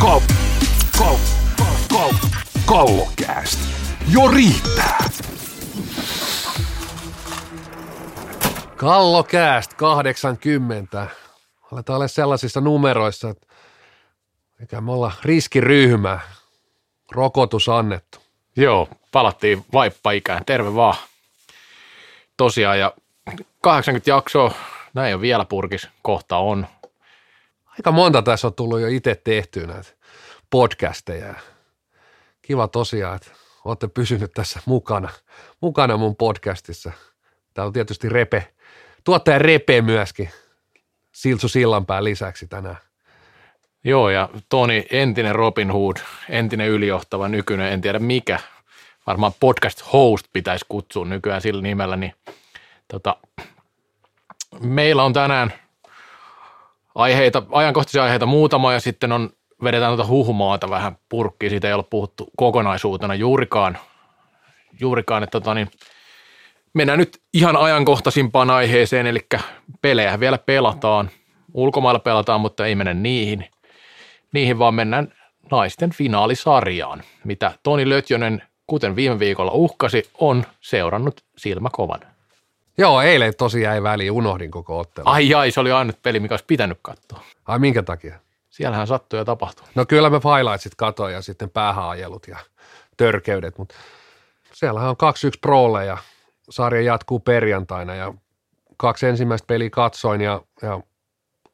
Kal, kallokääst. Jo riittää. Kallokääst 80. Aletaan olla sellaisissa numeroissa, että eikä me olla riskiryhmä. Rokotus annettu. Joo, palattiin vaippa-ikään. Terve vaan. Tosiaan, ja 80 jaksoa, näin on vielä purkis, kohta on. Aika monta tässä on tullut jo itse tehtyä näitä podcasteja. Kiva tosiaan, että olette pysynyt tässä mukana, mukana mun podcastissa. Täällä on tietysti Repe, tuottaja Repe myöskin, Siltsu Sillanpää lisäksi tänään. Joo, ja Toni, entinen Robin Hood, entinen ylijohtava, nykyinen, en tiedä mikä, varmaan podcast host pitäisi kutsua nykyään sillä nimellä, niin tota, meillä on tänään aiheita, ajankohtaisia aiheita muutama ja sitten on, vedetään tuota huhumaata vähän purkkiin, siitä ei ole puhuttu kokonaisuutena juurikaan, juurikaan että tota, niin, mennään nyt ihan ajankohtaisimpaan aiheeseen, eli pelejä vielä pelataan, ulkomailla pelataan, mutta ei mene niihin, niihin vaan mennään naisten finaalisarjaan, mitä Toni Lötjönen, kuten viime viikolla uhkasi, on seurannut silmäkovan. Joo, eilen tosi jäi väliin, unohdin koko ottelun. Ai ai, se oli ainut peli, mikä olisi pitänyt katsoa. Ai minkä takia? Siellähän sattuu ja tapahtuu. No kyllä me highlightsit katoin ja sitten päähäajelut ja törkeydet, mutta siellähän on 2-1 prolle ja sarja jatkuu perjantaina ja kaksi ensimmäistä peliä katsoin ja, ja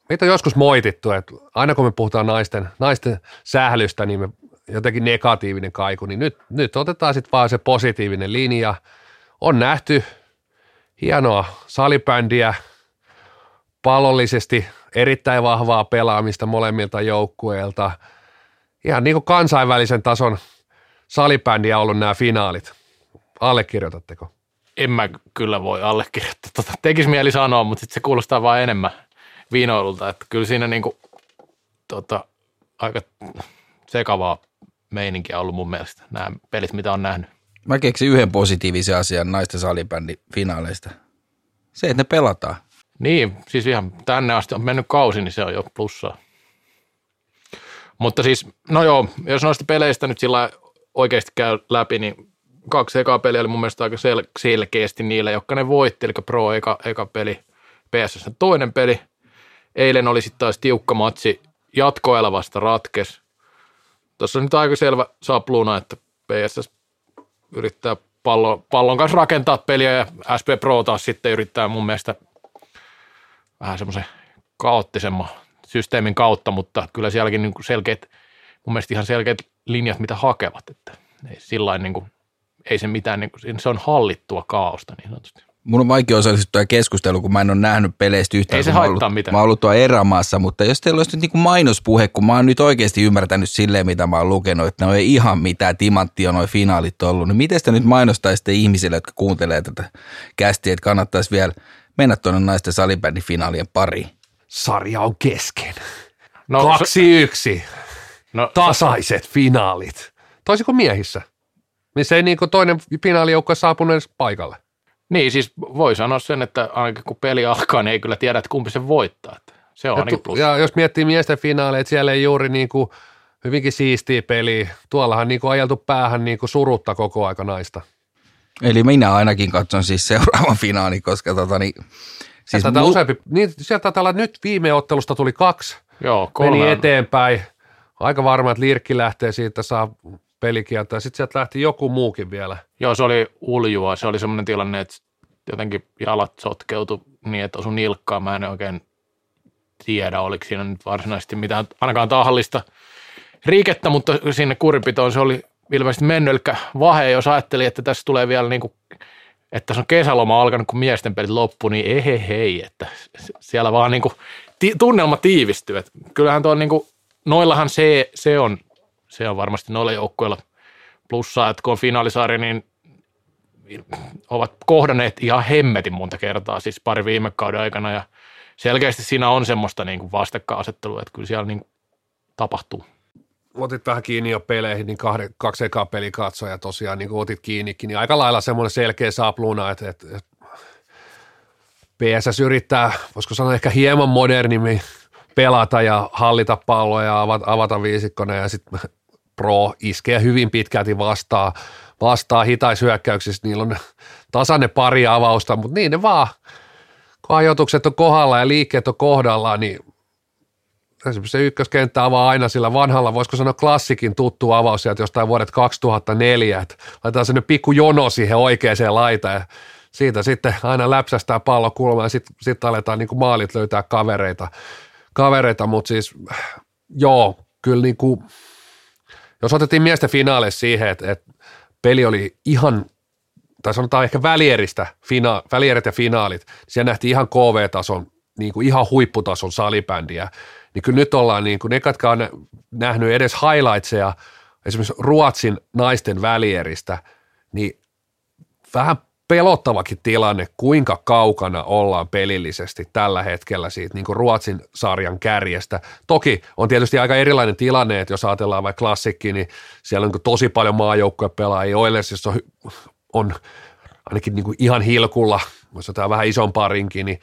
meitä on joskus moitittu, että aina kun me puhutaan naisten, naisten sählystä, niin me jotenkin negatiivinen kaiku, niin nyt, nyt otetaan sitten vaan se positiivinen linja. On nähty hienoa salibändiä, pallollisesti erittäin vahvaa pelaamista molemmilta joukkueilta. Ihan niin kuin kansainvälisen tason salibändiä ollut nämä finaalit. Allekirjoitatteko? En mä kyllä voi allekirjoittaa. Tota, tekisi mieli sanoa, mutta sitten se kuulostaa vain enemmän viinoilulta. Että kyllä siinä niinku, tota, aika sekavaa meininkiä ollut mun mielestä nämä pelit, mitä on nähnyt. Mä keksin yhden positiivisen asian naisten salibändin finaaleista. Se, että ne pelataan. Niin, siis ihan tänne asti on mennyt kausi, niin se on jo plussaa. Mutta siis, no joo, jos noista peleistä nyt sillä oikeasti käy läpi, niin kaksi ekaa peliä oli mun mielestä aika sel- selkeästi niille, jotka ne voitti, eli Pro eka, eka peli, PSS toinen peli. Eilen oli sitten taas tiukka matsi, jatkoajalla vasta ratkes. Tuossa on nyt aika selvä sapluna, että PSS yrittää pallo, pallon kanssa rakentaa peliä ja SP Pro taas sitten yrittää mun mielestä vähän semmoisen kaoottisemman systeemin kautta, mutta kyllä sielläkin niin selkeät, mun mielestä ihan selkeät linjat, mitä hakevat, että ei niin kuin, ei se mitään, niin kuin, se on hallittua kaaosta niin sanotusti. Mun on vaikea osallistua keskusteluun, kun mä en ole nähnyt peleistä yhtään. Ei se mä haittaa ollut, mitään. Mä oon ollut tuolla erämaassa, mutta jos teillä olisi nyt niin mainospuhe, kun mä oon nyt oikeasti ymmärtänyt silleen, mitä mä oon lukenut, että ne on ihan mitään timanttia noin finaalit ollut, niin miten sitä nyt mainostaisitte ihmisille, jotka kuuntelee tätä kästiä, että kannattaisi vielä mennä tuonne naisten salibändin finaalien pariin? Sarja on kesken. No, Kaksi yksi. no, Tasaiset finaalit. Toisin kuin miehissä. Missä ei niin kuin toinen finaalijoukkue saapunut edes paikalle. Niin, siis voi sanoa sen, että ainakin kun peli alkaa, niin ei kyllä tiedä, että kumpi se voittaa. Että se on Ja, ainakin tu- plus. ja jos miettii miesten finaaleja, että siellä ei juuri niin kuin hyvinkin siistiä peliä. Tuollahan niin kuin ajeltu päähän niin kuin surutta koko aika naista. Eli minä ainakin katson siis seuraavan finaalin, koska tota niin, Siis tätä mu- useampi, niin sieltä olla nyt viime ottelusta tuli kaksi, Joo, Kolme. meni eteenpäin. Aika varma, että Lirkki lähtee siitä, saa pelikieltä. Sitten sieltä lähti joku muukin vielä. Joo, se oli uljua. Se oli semmoinen tilanne, että jotenkin jalat sotkeutui niin, että osui nilkkaan. Mä en oikein tiedä, oliko siinä nyt varsinaisesti mitään ainakaan tahallista riikettä, mutta sinne kurinpitoon se oli ilmeisesti mennyt. Eli vahe, jos ajatteli, että tässä tulee vielä niin kuin, että tässä on kesäloma alkanut, kun miesten pelit loppu, niin ehe hei, että siellä vaan niin kuin, tunnelma tiivistyy. Et kyllähän tuo niin kuin, noillahan se, se, on, se on varmasti noilla joukkueilla plussaa, että kun on finaalisarja, niin ovat kohdanneet ihan hemmetin monta kertaa, siis pari viime kauden aikana ja selkeästi siinä on semmoista niin kuin vastakkainasettelua, että kyllä siellä niin kuin tapahtuu. Otit vähän kiinni jo peleihin, niin kahde, kaksi ekaa peli katsoja tosiaan, niin kuin otit kiinnikin, niin aika lailla semmoinen selkeä sapluna, että, että, että PSS yrittää, voisiko sanoa ehkä hieman modernimmin pelata ja hallita palloja ja avata, avata viisikkona ja sitten Pro iskee hyvin pitkälti vastaan, vastaa hitaisyökkäyksissä. Niillä on tasainen pari avausta, mutta niin ne vaan, kun ajoitukset on kohdalla ja liikkeet on kohdallaan, niin esimerkiksi se ykköskenttä avaa aina sillä vanhalla, voisiko sanoa klassikin tuttu avaus sieltä jostain vuodet 2004, että laitetaan sinne pikku jono siihen oikeaan laitaan ja siitä sitten aina läpsästää pallo kulmaan ja sitten sit aletaan niin maalit löytää kavereita, kavereita mutta siis joo, kyllä niin kuin, jos otettiin miesten finaale siihen, että, että peli oli ihan tai sanotaan ehkä välieristä, fina, välierit ja finaalit, siellä nähtiin ihan KV-tason, niin kuin ihan huipputason salibändiä, niin kyllä nyt ollaan niin kuin ne, jotka on nähnyt edes highlightseja esimerkiksi Ruotsin naisten välieristä, niin vähän pelottavakin tilanne, kuinka kaukana ollaan pelillisesti tällä hetkellä siitä niin kuin Ruotsin sarjan kärjestä. Toki on tietysti aika erilainen tilanne, että jos ajatellaan vaikka klassikki, niin siellä on niin tosi paljon maajoukkoja pelaajia. Oilersissa on, on ainakin niin kuin ihan hilkulla, jos otetaan vähän isompaa rinkiä, niin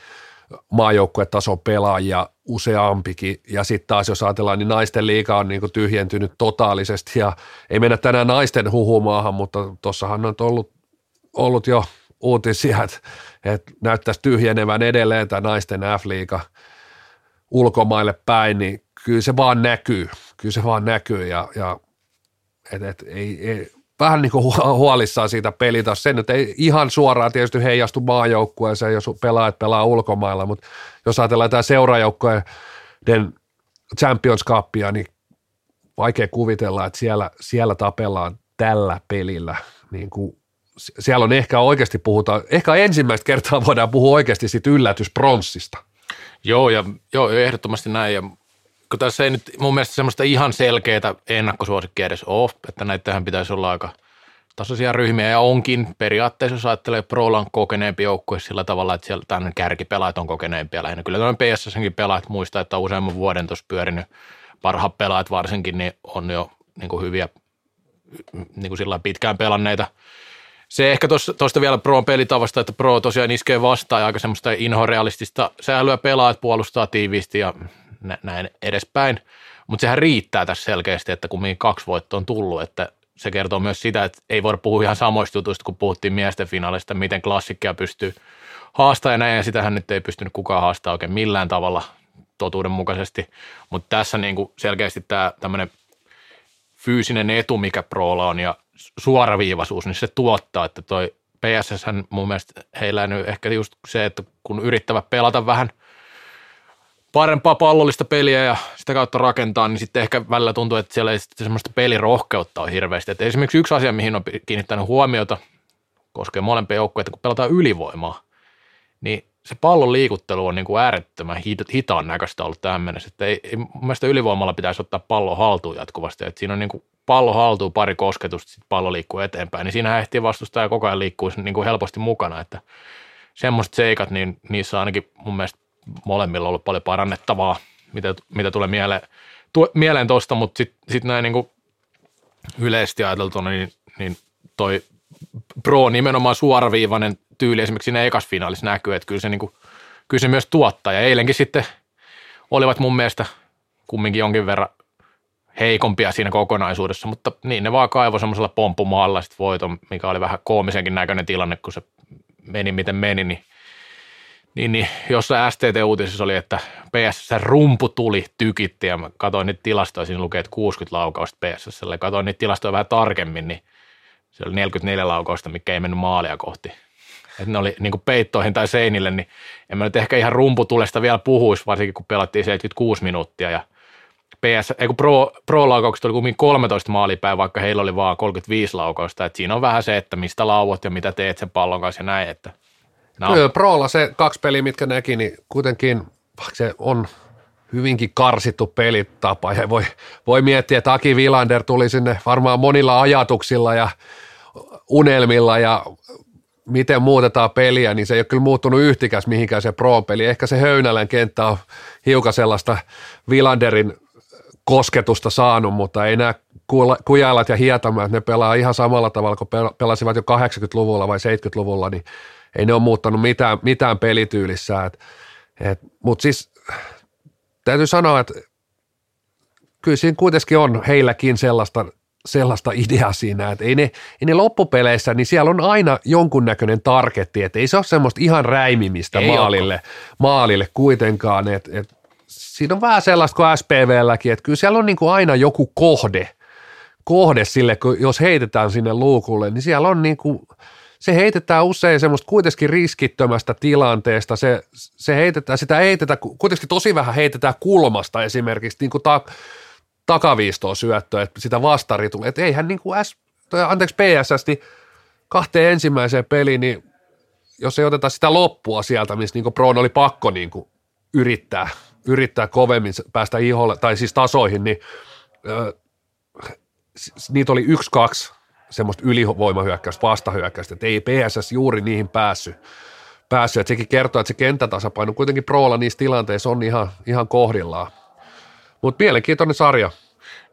maajoukkuetason pelaajia useampikin. Ja sitten taas jos ajatellaan, niin naisten liiga on niin tyhjentynyt totaalisesti ja ei mennä tänään naisten huhumaahan, mutta tuossahan on ollut, ollut jo uutisia, että, että näyttäisi tyhjenevän edelleen tämä naisten F-liiga ulkomaille päin, niin kyllä se vaan näkyy, kyllä se vaan näkyy ja, ja et, et, ei, ei, vähän niin kuin huolissaan siitä pelitä. Se nyt ei ihan suoraan tietysti heijastu maajoukkueeseen, jos pelaajat pelaa ulkomailla, mutta jos ajatellaan tämä seurajoukkueiden Champions Cupia, niin vaikea kuvitella, että siellä, siellä tapellaan tällä pelillä. Niin kuin, siellä on ehkä oikeasti puhutaan, ehkä ensimmäistä kertaa voidaan puhua oikeasti siitä yllätyspronssista. Joo, ja joo, ehdottomasti näin. Ja kun tässä ei nyt mun mielestä semmoista ihan selkeää ennakkosuosikkia edes ole, että näitähän pitäisi olla aika tasaisia ryhmiä ja onkin periaatteessa, jos ajattelee Prolan kokeneempi joukkue sillä tavalla, että siellä tämän kärkipelaajat on kokeneempia lähinnä. Kyllä tämän PSSnkin pelaajat muistaa, että on useamman vuoden tuossa pyörinyt, parhaat pelaajat varsinkin, niin on jo niin kuin hyviä, niin kuin sillä pitkään pelanneita. Se ehkä tuosta vielä Proon pelitavasta, että Pro tosiaan iskee vastaan ja aika semmoista inhorealistista säilyä pelaajat puolustaa tiiviisti ja näin edespäin. Mutta sehän riittää tässä selkeästi, että kun kaksi voittoa on tullut, että se kertoo myös sitä, että ei voida puhua ihan samoista jutuista, kun puhuttiin miesten finaalista, miten klassikkia pystyy haastamaan ja näin, ja sitähän nyt ei pystynyt kukaan haastamaan oikein millään tavalla totuudenmukaisesti, mutta tässä niin kuin selkeästi tämä tämmöinen fyysinen etu, mikä Prolla on ja suoraviivaisuus, niin se tuottaa, että toi PSS mun mielestä heillä nyt ehkä just se, että kun yrittävät pelata vähän – parempaa pallollista peliä ja sitä kautta rakentaa, niin sitten ehkä välillä tuntuu, että siellä ei sitten semmoista pelirohkeutta ole hirveästi. Että esimerkiksi yksi asia, mihin on kiinnittänyt huomiota, koskee molempia joukkoja, että kun pelataan ylivoimaa, niin se pallon liikuttelu on niin kuin äärettömän hitaan näköistä ollut tähän mennessä. Että ei, ei, mun mielestä ylivoimalla pitäisi ottaa pallo haltuun jatkuvasti. Että siinä on niin kuin pallo haltuu pari kosketusta, sitten pallo liikkuu eteenpäin, niin siinä ehtii vastustaa ja koko ajan liikkuu niin kuin helposti mukana. Että semmoiset seikat, niin niissä on ainakin mun mielestä molemmilla ollut paljon parannettavaa, mitä, mitä tulee mieleen, tu, mieleen tuosta, mutta sitten sit näin niin yleisesti ajateltuna, niin, niin toi Pro nimenomaan suoraviivainen tyyli esimerkiksi siinä ekas finaalissa näkyy, että kyllä se, niin kuin, kyllä se myös tuottaa. Ja eilenkin sitten olivat mun mielestä kumminkin jonkin verran heikompia siinä kokonaisuudessa, mutta niin ne vaan kaivoi semmoisella pomppumaalla sitten voiton, mikä oli vähän koomisenkin näköinen tilanne, kun se meni miten meni, niin niin, niin jossain STT-uutisissa oli, että PSS rumpu tuli, tykitti ja mä katsoin niitä tilastoja, siinä lukee, että 60 laukausta PSS, ja katsoin niitä tilastoja vähän tarkemmin, niin se oli 44 laukausta, mikä ei mennyt maalia kohti. Että ne oli niin kuin peittoihin tai seinille, niin en mä nyt ehkä ihan rumputulesta vielä puhuisi, varsinkin kun pelattiin 76 minuuttia ja PS, ei kun Pro, Pro-laukaukset oli kummin 13 maalipäin, vaikka heillä oli vaan 35 laukausta. että siinä on vähän se, että mistä lauot ja mitä teet sen pallon kanssa ja näin, että – No. Kyllä, Prolla se kaksi peliä, mitkä näki, niin kuitenkin vaikka se on hyvinkin karsittu pelitapa ja voi, voi miettiä, että Aki Vilander tuli sinne varmaan monilla ajatuksilla ja unelmilla ja miten muutetaan peliä, niin se ei ole kyllä muuttunut yhtikäs mihinkään se pro-peli. Ehkä se Höynälän kenttä on hiukan sellaista Vilanderin kosketusta saanut, mutta ei nämä kujailat ja hietamät, ne pelaa ihan samalla tavalla kuin pelasivat jo 80-luvulla vai 70-luvulla, niin ei ne ole muuttanut mitään, mitään pelityylissä. Et, et, Mutta siis täytyy sanoa, että kyllä siinä kuitenkin on heilläkin sellaista, sellaista ideaa siinä, että ei ne, ei ne loppupeleissä, niin siellä on aina jonkunnäköinen targetti, että ei se ole semmoista ihan räimimistä Ei maalille, maalille kuitenkaan, että, että siinä on vähän sellaista kuin SPVlläkin, että kyllä siellä on niin kuin aina joku kohde, kohde sille, kun jos heitetään sinne luukulle, niin siellä on niin kuin, se heitetään usein semmoista kuitenkin riskittömästä tilanteesta, se, se heitetään, sitä heitetään, kuitenkin tosi vähän heitetään kulmasta esimerkiksi niin kuin ta, takaviistoa syöttöä, että sitä vastari tulee, että eihän niin kuin S, toi, anteeksi PSS, niin kahteen ensimmäiseen peliin, niin jos ei oteta sitä loppua sieltä, missä niin Proon oli pakko niin kuin yrittää, yrittää kovemmin päästä iholle, tai siis tasoihin, niin ö, niitä oli yksi, kaksi semmoista ylivoimahyökkäystä, vastahyökkäystä, että ei PSS juuri niihin päässyt. päässyt. Että sekin kertoo, että se kenttätasapaino kuitenkin Proolla niissä tilanteissa on ihan, ihan kohdillaan. Mutta mielenkiintoinen sarja.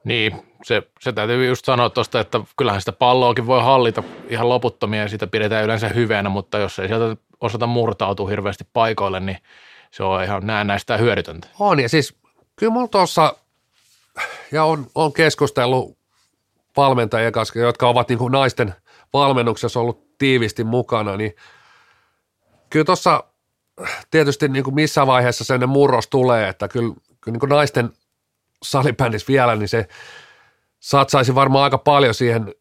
Niin, se, se täytyy just sanoa tuosta, että kyllähän sitä palloakin voi hallita ihan loputtomia ja sitä pidetään yleensä hyvänä, mutta jos ei sieltä osata murtautua hirveästi paikoille, niin se on ihan näennäistä ja hyödytöntä. On, ja siis kyllä mulla tuossa, ja on, on keskustellut valmentajien kanssa, jotka ovat niin kuin naisten valmennuksessa ollut tiivisti mukana, niin kyllä tuossa tietysti niin kuin missä vaiheessa sen murros tulee, että kyllä, kyllä niin kuin naisten salibändissä vielä, niin se satsaisi varmaan aika paljon siihen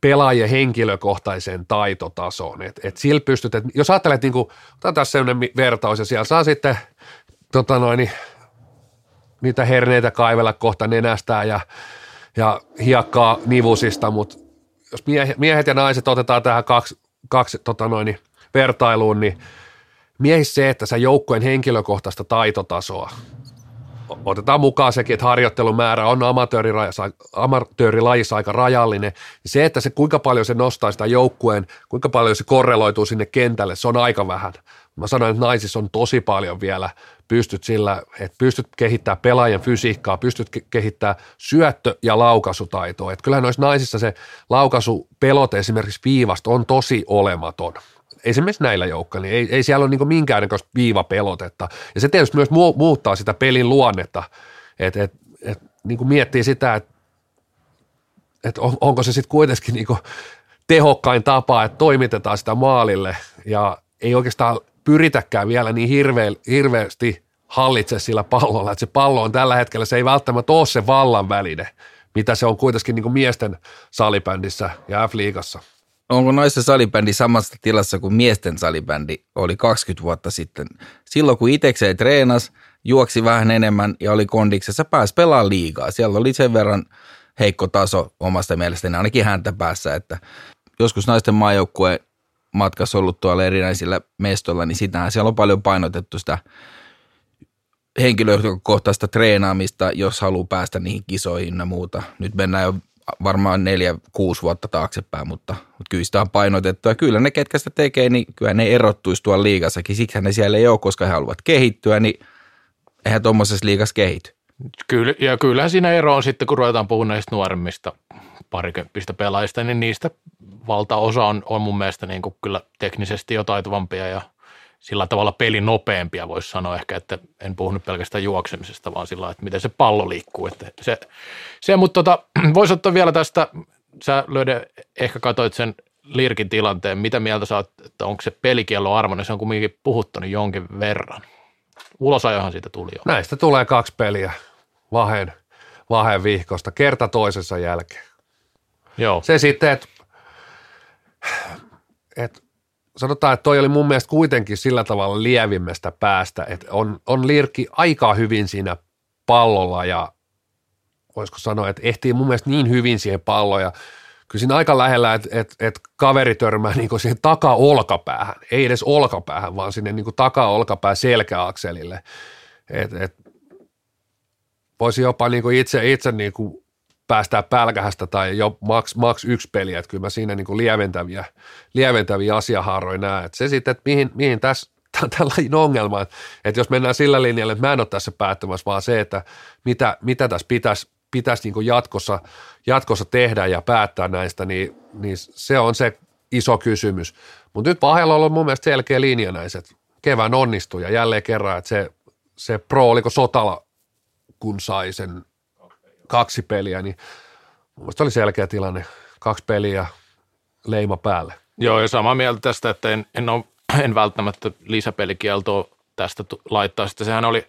pelaajien henkilökohtaiseen taitotasoon. Et, et sillä pystyt, et jos ajattelet, niin kuin, otetaan tässä sellainen vertaus, ja siellä saa sitten tota noin, niitä herneitä kaivella kohta nenästään ja, ja hiekkaa nivusista, mutta jos miehet, miehet ja naiset otetaan tähän kaksi, kaksi tota noin, vertailuun, niin miehissä se, että sä joukkueen henkilökohtaista taitotasoa otetaan mukaan sekin, että harjoittelumäärä on amatöörilajissa, aika rajallinen. Se, että se kuinka paljon se nostaa sitä joukkueen, kuinka paljon se korreloituu sinne kentälle, se on aika vähän. Mä sanoin, että naisissa on tosi paljon vielä, pystyt sillä, että pystyt kehittämään pelaajan fysiikkaa, pystyt ke- kehittämään syöttö- ja laukaisutaitoa. Että kyllähän noissa naisissa se laukaisupelote esimerkiksi viivasta on tosi olematon esimerkiksi näillä joukkoilla, niin ei, ei siellä ole niin minkäännäköistä viivapelotetta. Ja se tietysti myös mu- muuttaa sitä pelin luonnetta, että et, et, niin miettii sitä, että et on, onko se sitten kuitenkin niin tehokkain tapa, että toimitetaan sitä maalille. Ja ei oikeastaan pyritäkään vielä niin hirveä, hirveästi hallitse sillä pallolla, että se pallo on tällä hetkellä, se ei välttämättä ole se vallan väline, mitä se on kuitenkin niin miesten salibändissä ja F-liigassa onko naisten salibändi samassa tilassa kuin miesten salibändi oli 20 vuotta sitten. Silloin kun itsekseen treenas, juoksi vähän enemmän ja oli kondiksessa, pääsi pelaamaan liigaa. Siellä oli sen verran heikko taso omasta mielestäni, ainakin häntä päässä, että joskus naisten maajoukkue matkassa ollut tuolla erinäisillä mestoilla, niin sitähän siellä on paljon painotettu sitä henkilökohtaista treenaamista, jos haluaa päästä niihin kisoihin ja muuta. Nyt mennään jo varmaan neljä, kuusi vuotta taaksepäin, mutta, mutta kyllä sitä on painotettu. Ja kyllä ne, ketkä sitä tekee, niin kyllä ne erottuisi tuolla liigassakin. Siksi ne siellä ei ole, koska he haluavat kehittyä, niin eihän tuommoisessa liigassa kehity. Kyllä, ja kyllähän siinä ero on sitten, kun ruvetaan puhumaan näistä nuoremmista parikymppistä pelaajista, niin niistä valtaosa on, on mun mielestä niin kuin kyllä teknisesti jo taituvampia ja sillä tavalla pelin nopeampia voisi sanoa ehkä, että en puhunut pelkästään juoksemisesta, vaan sillä että miten se pallo liikkuu. Että se, se, mutta tota, voisi ottaa vielä tästä, sä löydä, ehkä katsoit sen Lirkin tilanteen, mitä mieltä sä oot, että onko se pelikiello arvoinen, se on kumminkin puhuttanut jonkin verran. Ulosajohan siitä tuli jo. Näistä tulee kaksi peliä vaheen, vaheen vihkosta, kerta toisensa jälkeen. Joo. Se sitten, että et, sanotaan, että toi oli mun mielestä kuitenkin sillä tavalla lievimmästä päästä, että on, on Lirkki aika hyvin siinä pallolla ja voisiko sanoa, että ehtii mun mielestä niin hyvin siihen palloon ja kyllä siinä aika lähellä, että, että, että kaveri törmää niin siihen taka-olkapäähän, ei edes olkapäähän, vaan sinne niin taka-olkapää selkäakselille. Et, et, voisi jopa niin itse, itse niin kuin päästää pälkähästä tai jo maks, maks yksi peli, että kyllä mä siinä niin kuin lieventäviä, lieventäviä asiahaaroja näen. Että se sitten, että mihin, mihin tässä tällainen ongelma, että, että jos mennään sillä linjalle, että mä en ole tässä päättämässä, vaan se, että mitä, mitä tässä pitäisi, pitäisi niin jatkossa, jatkossa tehdä ja päättää näistä, niin, niin se on se iso kysymys. Mutta nyt Pahella on ollut mun mielestä selkeä linja näissä, että kevään onnistui ja jälleen kerran, että se, se pro, oliko Sotala, kun sai sen kaksi peliä, niin mun oli selkeä tilanne. Kaksi peliä, leima päälle. Joo, ja samaa mieltä tästä, että en, en, ole, en välttämättä lisäpelikieltoa tästä laittaa. Sitten sehän oli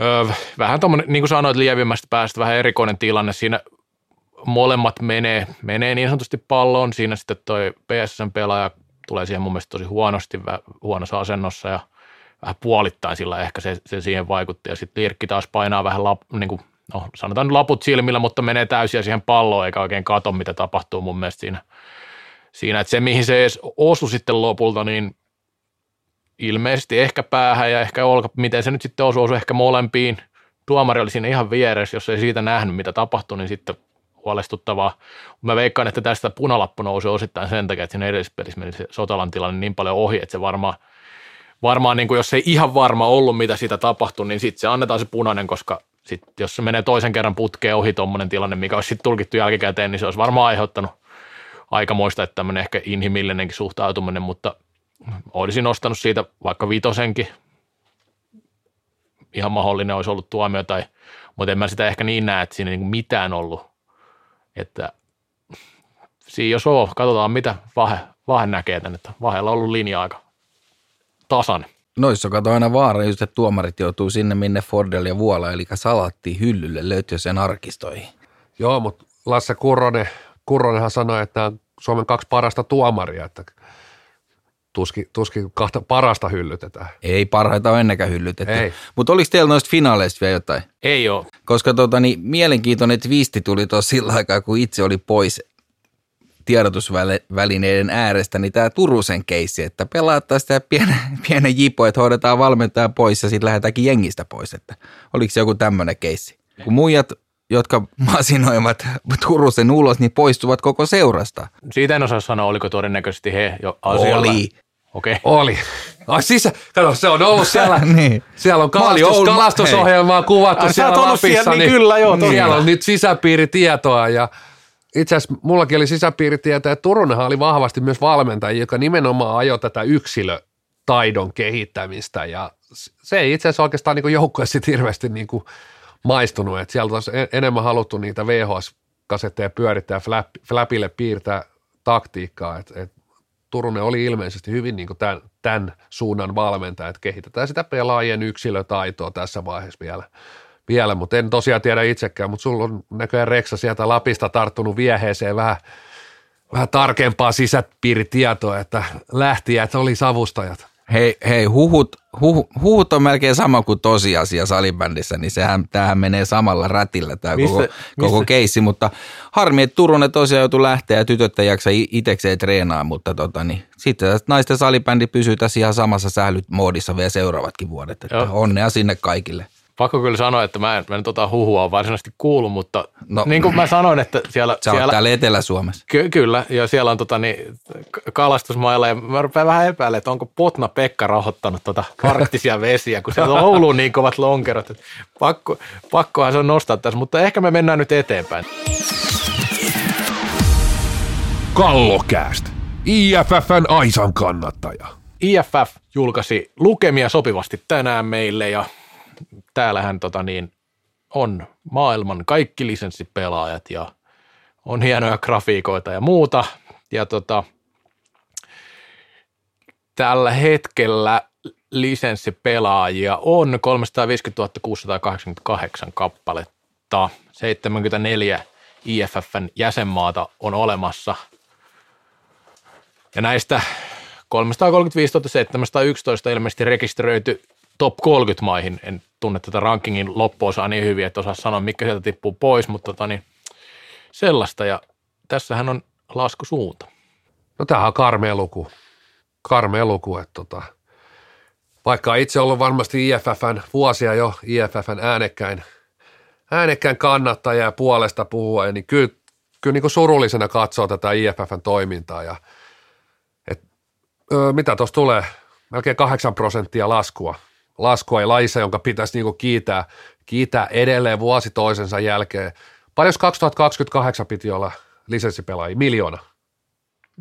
öö, vähän tuommoinen, niin kuin sanoit, lievimmästä päästä vähän erikoinen tilanne. Siinä molemmat menee, menee niin sanotusti palloon. Siinä sitten toi PSN-pelaaja tulee siihen mun mielestä tosi huonosti, huonossa asennossa ja vähän puolittain sillä ehkä se, se siihen vaikutti. Ja sitten Lirkki taas painaa vähän, lap, niin kuin, no sanotaan laput silmillä, mutta menee täysin siihen palloon eikä oikein kato, mitä tapahtuu mun mielestä siinä. Siinä, että se mihin se edes osui sitten lopulta, niin ilmeisesti ehkä päähän ja ehkä olka, miten se nyt sitten osui, osui ehkä molempiin. Tuomari oli siinä ihan vieressä, jos ei siitä nähnyt, mitä tapahtui, niin sitten huolestuttavaa. Mä veikkaan, että tästä punalappu nousi osittain sen takia, että siinä edellisessä meni se Sotalan tilanne niin paljon ohi, että se varmaan, varmaan niin kuin jos ei ihan varma ollut, mitä siitä tapahtui, niin sitten se annetaan se punainen, koska sit, jos se menee toisen kerran putkeen ohi tuommoinen tilanne, mikä olisi sitten tulkittu jälkikäteen, niin se olisi varmaan aiheuttanut aikamoista, että tämmöinen ehkä inhimillinenkin suhtautuminen, mutta olisin nostanut siitä vaikka viitosenkin. Ihan mahdollinen olisi ollut tuomio, tai, mutta en mä sitä ehkä niin näe, että siinä ei niin mitään ollut että siinä jos on, katsotaan mitä Vahe, Vahe näkee tänne, Vahella on ollut linja aika tasan. Noissa kato aina vaara, just, että tuomarit joutuu sinne, minne Fordel ja Vuola, eli salatti hyllylle, löytyy sen arkistoihin. Joo, mutta Lasse Kurronen, Kurronenhan sanoi, että on Suomen kaksi parasta tuomaria, että tuskin, tuskin kahta parasta hyllytetään. Ei parhaita ole ennekään hyllytetty. Mutta oliko teillä noista finaaleista vielä jotain? Ei ole. Koska tota, niin, mielenkiintoinen twisti tuli tuossa sillä aikaa, kun itse oli pois tiedotusvälineiden äärestä, niin tämä Turusen keissi, että pelaattaa sitä pienen, pienen jipo, että hoidetaan valmentaja pois ja sitten lähdetäänkin jengistä pois. Että oliko se joku tämmöinen keissi? Kun muijat jotka masinoivat Turusen ulos, niin poistuvat koko seurasta. Siitä en osaa sanoa, oliko todennäköisesti he jo asialla. Oli. Okei. Okay. Oli. Ai sisä, kato, se on ollut siellä, niin. siellä on kalastus, kalastusohjelmaa kuvattu Ai, siellä Lapissa, siellä, niin, niin, kyllä joo. Siellä on nyt sisäpiiritietoa ja itse asiassa mullakin oli sisäpiiritietoa, että Turunenhan oli vahvasti myös valmentaja, joka nimenomaan ajoi tätä yksilötaidon kehittämistä. Ja se ei itse asiassa oikeastaan niin joukkueessa hirveästi niin kuin maistunut, että sieltä olisi enemmän haluttu niitä VHS-kasetteja pyörittää flap, flapille piirtää taktiikkaa, että, että Turunen oli ilmeisesti hyvin niin tämän, tämän suunnan valmentaja, että kehitetään sitä pelaajien yksilötaitoa tässä vaiheessa vielä, vielä mutta en tosiaan tiedä itsekään, mutta sulla on näköjään Reksa sieltä Lapista tarttunut vieheeseen vähän, vähän tarkempaa sisäpiiritietoa, että lähtijät oli savustajat. Hei, hei huhut, huh, huhut on melkein sama kuin tosiasia salibändissä, niin sehän, tämähän menee samalla rätillä tämä koko, mistä? koko keissi, mutta harmi, että Turunen tosiaan joutui lähteä ja tytöt ei jaksa itsekseen treenaa, mutta tota, niin, sitten naisten salibändi pysyy tässä ihan samassa sählymoodissa vielä seuraavatkin vuodet, että onnea sinne kaikille pakko kyllä sanoa, että mä en, mä en tota huhua varsinaisesti kuulu, mutta no, niin kuin mä sanoin, että siellä... Sä siellä, täällä Etelä-Suomessa. Ky- kyllä, ja siellä on tota, niin, kalastusmailla, ja mä rupean vähän epäilemään, että onko Potna Pekka rahoittanut tota arktisia vesiä, kun siellä on Ouluun niin kovat lonkerot. Että pakko, pakkohan se on nostaa tässä, mutta ehkä me mennään nyt eteenpäin. Kallokääst, IFFn Aisan kannattaja. IFF julkaisi lukemia sopivasti tänään meille ja täällähän tota niin, on maailman kaikki lisenssipelaajat ja on hienoja grafiikoita ja muuta. Ja tota, tällä hetkellä lisenssipelaajia on 350 688 kappaletta. 74 IFFn jäsenmaata on olemassa. Ja näistä 335 711 ilmeisesti rekisteröity top 30 maihin. En tunne tätä rankingin loppuosaa niin hyvin, että osaa sanoa, mikä sieltä tippuu pois, mutta tota, niin, sellaista. Ja tässähän on laskusuunta. No tämähän on karmea luku. Karmea luku, että tota, vaikka itse ollut varmasti IFFn vuosia jo IFFn äänekkäin, äänekkäin kannattaja ja puolesta puhua, niin kyllä, kyllä niin kuin surullisena katsoo tätä IFFn toimintaa ja et, ö, mitä tuossa tulee, melkein 8 prosenttia laskua – laskua ja laissa, jonka pitäisi niin kiitää, kiitää edelleen vuosi toisensa jälkeen. Paljon 2028 piti olla lisenssipelaajia? Miljoona?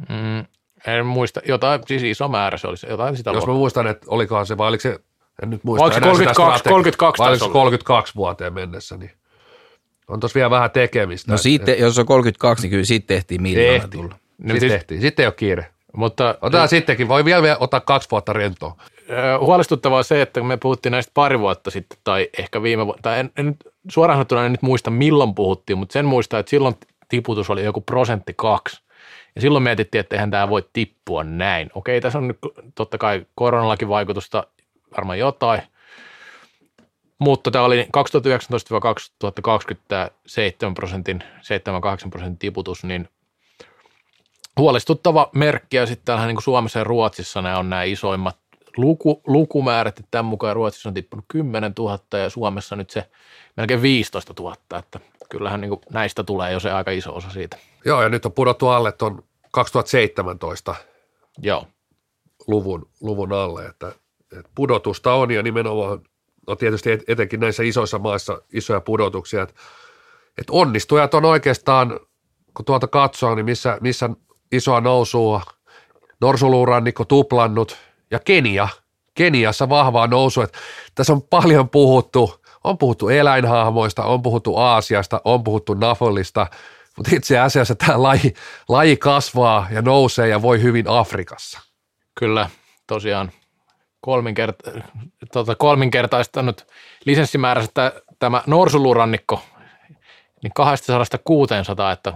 Mm, en muista. Jotain, siis iso määrä se olisi. Jotain sitä Jos mä muistan, että olikohan se, vai oliko se, En nyt muista Oliko se enää sitä 32 strategiaa. 32 Vai oliko se olla? 32 vuoteen mennessä, niin on tuossa vielä vähän tekemistä. No sitten, jos on 32, niin kyllä siitä tehtiin miljoona Tehtiin. tulla. Sitten siis- tehtiin. Sitten ei ole kiire. Mutta Otetaan sittenkin. Voi vielä, vielä ottaa kaksi vuotta rentoa. Huolestuttavaa se, että kun me puhuttiin näistä pari vuotta sitten, tai ehkä viime vuonna, tai en, en suoraan sanottuna en nyt muista milloin puhuttiin, mutta sen muistaa, että silloin tiputus oli joku prosentti kaksi. Ja silloin mietittiin, että eihän tämä voi tippua näin. Okei, tässä on nyt totta kai koronallakin vaikutusta varmaan jotain, mutta tämä oli 2019-2020 tämä 7 prosentin, 7-8 prosentin tiputus, niin huolestuttava merkki, ja sitten täällähän niin kuin Suomessa ja Ruotsissa nämä on nämä isoimmat luku, lukumäärät, että tämän mukaan Ruotsissa on tippunut 10 000 ja Suomessa nyt se melkein 15 000, että kyllähän niin kuin näistä tulee jo se aika iso osa siitä. Joo, ja nyt on pudottu alle tuon 2017 Joo, luvun, luvun alle, että, että pudotusta on ja nimenomaan, no tietysti et- etenkin näissä isoissa maissa isoja pudotuksia, että, että onnistujat on oikeastaan, kun tuolta katsoo, niin missä, missä isoa nousua, Norsuluurannikko tuplannut ja Kenia, Keniassa vahvaa nousua, että tässä on paljon puhuttu, on puhuttu eläinhahmoista, on puhuttu Aasiasta, on puhuttu Nafolista, mutta itse asiassa tämä laji, laji kasvaa ja nousee ja voi hyvin Afrikassa. kyllä tosiaan kolminkert, tota, kolminkertaistanut lisenssimäärästä tämä norsulurannikko niin 200-600, että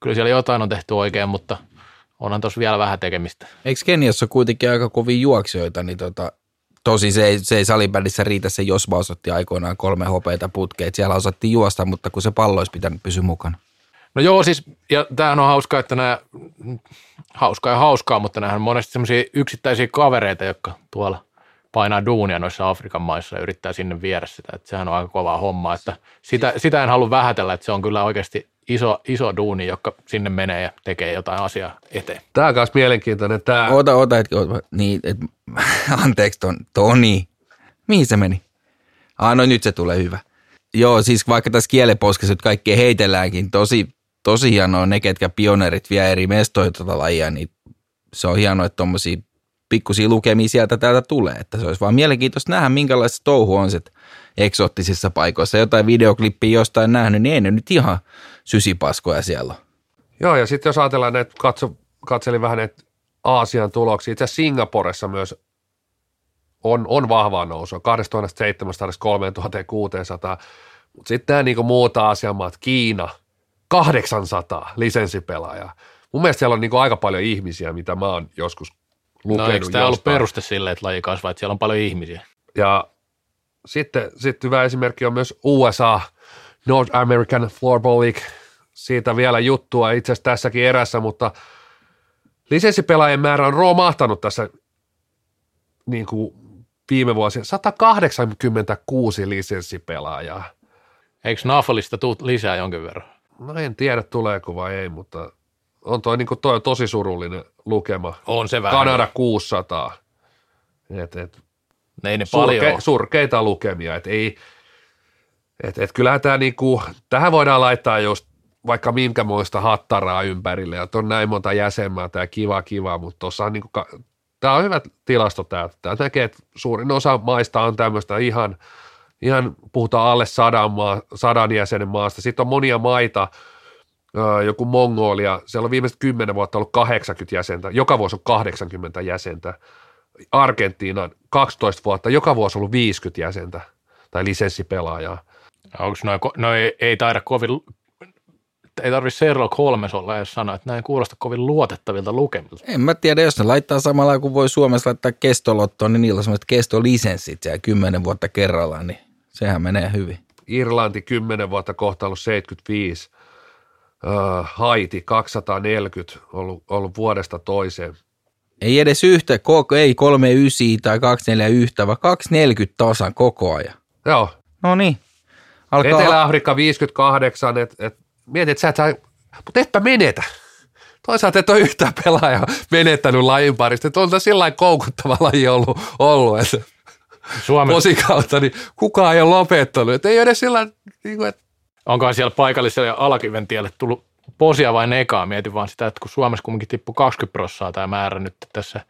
kyllä siellä jotain on tehty oikein, mutta onhan tuossa vielä vähän tekemistä. Eikö Keniassa ole kuitenkin aika kovia juoksijoita, niin tota, tosi se ei, se ei salibändissä riitä se, jos vaan otti aikoinaan kolme hopeita putkeen, että siellä osattiin juosta, mutta kun se pallo olisi pitänyt pysyä mukana. No joo, siis, ja tämähän on hauskaa, että nämä, hauskaa ja hauskaa, mutta nämähän on monesti semmoisia yksittäisiä kavereita, jotka tuolla painaa duunia noissa Afrikan maissa ja yrittää sinne viedä sitä, että sehän on aika kovaa hommaa, että sitä, sitä en halua vähätellä, että se on kyllä oikeasti iso, iso duuni, joka sinne menee ja tekee jotain asiaa eteen. Tämä on myös mielenkiintoinen. Tämä, Ota, ota, hetki, ota, niin, et, anteeksi, ton, Toni. Mihin se meni? Ah, no nyt se tulee hyvä. Joo, siis vaikka tässä kieleposkessa nyt kaikkea heitelläänkin, tosi, tosi hienoa ne, ketkä pioneerit vie eri mestoja tota lajia, niin se on hienoa, että tuommoisia pikkusia lukemia sieltä täältä tulee. Että se olisi vaan mielenkiintoista nähdä, minkälaista touhu on se eksoottisissa paikoissa. Jotain videoklippiä jostain nähnyt, niin ei ne nyt ihan sysipaskoja siellä ole. joo, ja sitten jos ajatellaan, että katso, katselin vähän näitä Aasian tuloksia, itse asiassa Singaporessa myös on, on vahvaa nousua, 2700 3600, mutta sitten nämä niinku muut Aasian maat, Kiina, 800 lisenssipelaajaa. Mun mielestä siellä on niinku aika paljon ihmisiä, mitä mä oon joskus lukenut No eikö tämä ollut peruste sille, että laji kasvaa, että siellä on paljon ihmisiä? Ja sitten, sitten hyvä esimerkki on myös USA, North American Floorball League. Siitä vielä juttua itse asiassa tässäkin erässä, mutta lisenssipelaajien määrä on romahtanut tässä niin kuin viime vuosina. 186 lisenssipelaajaa. Eikö Nafolista tuu lisää jonkin verran? No en tiedä tuleeko vai ei, mutta on toi, niin kuin toi on tosi surullinen lukema. On se vähän. Kanada 600. Et, et, Ei ne paljon surke, ole. surkeita lukemia. Et ei, et, et kyllähän tämä niinku, tähän voidaan laittaa just vaikka minkämoista hattaraa ympärille, ja on näin monta jäsenmaata ja kiva kiva, mutta tuossa on niinku, tämä on hyvä tilasto tämä. Tämä näkee, että suurin osa maista on tämmöistä ihan, ihan puhutaan alle sadan, maa, sadan jäsenen maasta. Sitten on monia maita, joku Mongolia, siellä on viimeiset kymmenen vuotta ollut 80 jäsentä, joka vuosi on 80 jäsentä. Argentiinan 12 vuotta, joka vuosi on ollut 50 jäsentä tai lisenssipelaajaa. Onko noin, no ei, ei taida kovin, ei tarvi Sherlock Holmes olla edes sanoa, että näin kuulosta kovin luotettavilta lukemilta. En mä tiedä, jos ne laittaa samalla kuin voi Suomessa laittaa kestolottoon, niin niillä on semmoiset kestolisenssit siellä kymmenen vuotta kerrallaan, niin sehän menee hyvin. Irlanti 10 vuotta kohta ollut 75, öö, Haiti 240 ollut, ollut vuodesta toiseen. Ei edes yhtä, koko, ei 39 tai 241, vaan 240 tasan koko ajan. Joo, No niin. Alkaa, Etelä-Afrikka 58, et, et, mietit, että sä et saa, mutta etpä menetä. Toisaalta et ole yhtään pelaajaa menettänyt lajin parista, että on tämä sillä koukuttava laji ollut, ollut että Suomessa, posi kautta, niin kukaan ei ole lopettanut. Että ei ole edes sillä niin kuin, että onkohan siellä paikalliselle alakiven tielle tullut posia vai nekaa? Mietin vaan sitä, että kun Suomessa kumminkin tippui 20 prossaa tämä määrä nyt tässä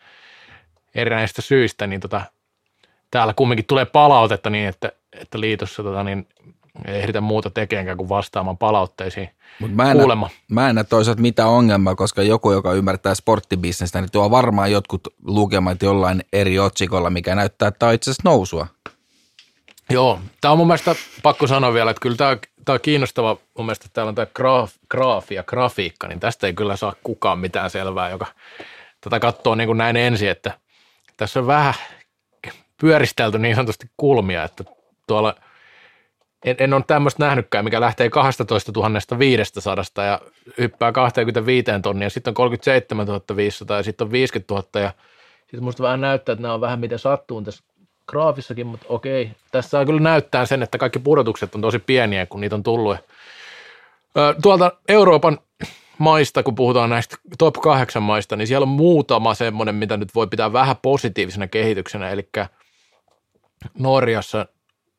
erinäisistä syistä, niin tota, täällä kumminkin tulee palautetta niin, että, että liitossa tota, niin, ei ehditä muuta tekeenkään kuin vastaamaan palautteisiin. Mut mä, en Kuulemma. Näe, mä en näe toisaalta mitään ongelmaa, koska joku, joka ymmärtää sporttibisnestä, niin tuo varmaan jotkut lukemat jollain eri otsikolla, mikä näyttää, että tämä on itse asiassa nousua. Joo, tämä on mun mielestä pakko sanoa vielä, että kyllä tämä, tämä on kiinnostava, mun mielestä että täällä on tämä graaf, graafi ja grafiikka, niin tästä ei kyllä saa kukaan mitään selvää, joka tätä katsoo niin kuin näin ensin, että tässä on vähän pyöristelty niin sanotusti kulmia, että tuolla en, en ole tämmöistä nähnytkään, mikä lähtee 12 500 ja hyppää 25 tonnia, ja sitten on 37 500 ja sitten on 50 000 ja sitten musta vähän näyttää, että nämä on vähän miten sattuu tässä graafissakin, mutta okei. Tässä kyllä näyttää sen, että kaikki pudotukset on tosi pieniä, kun niitä on tullut. Tuolta Euroopan maista, kun puhutaan näistä top 8 maista, niin siellä on muutama semmoinen, mitä nyt voi pitää vähän positiivisena kehityksenä, eli Norjassa,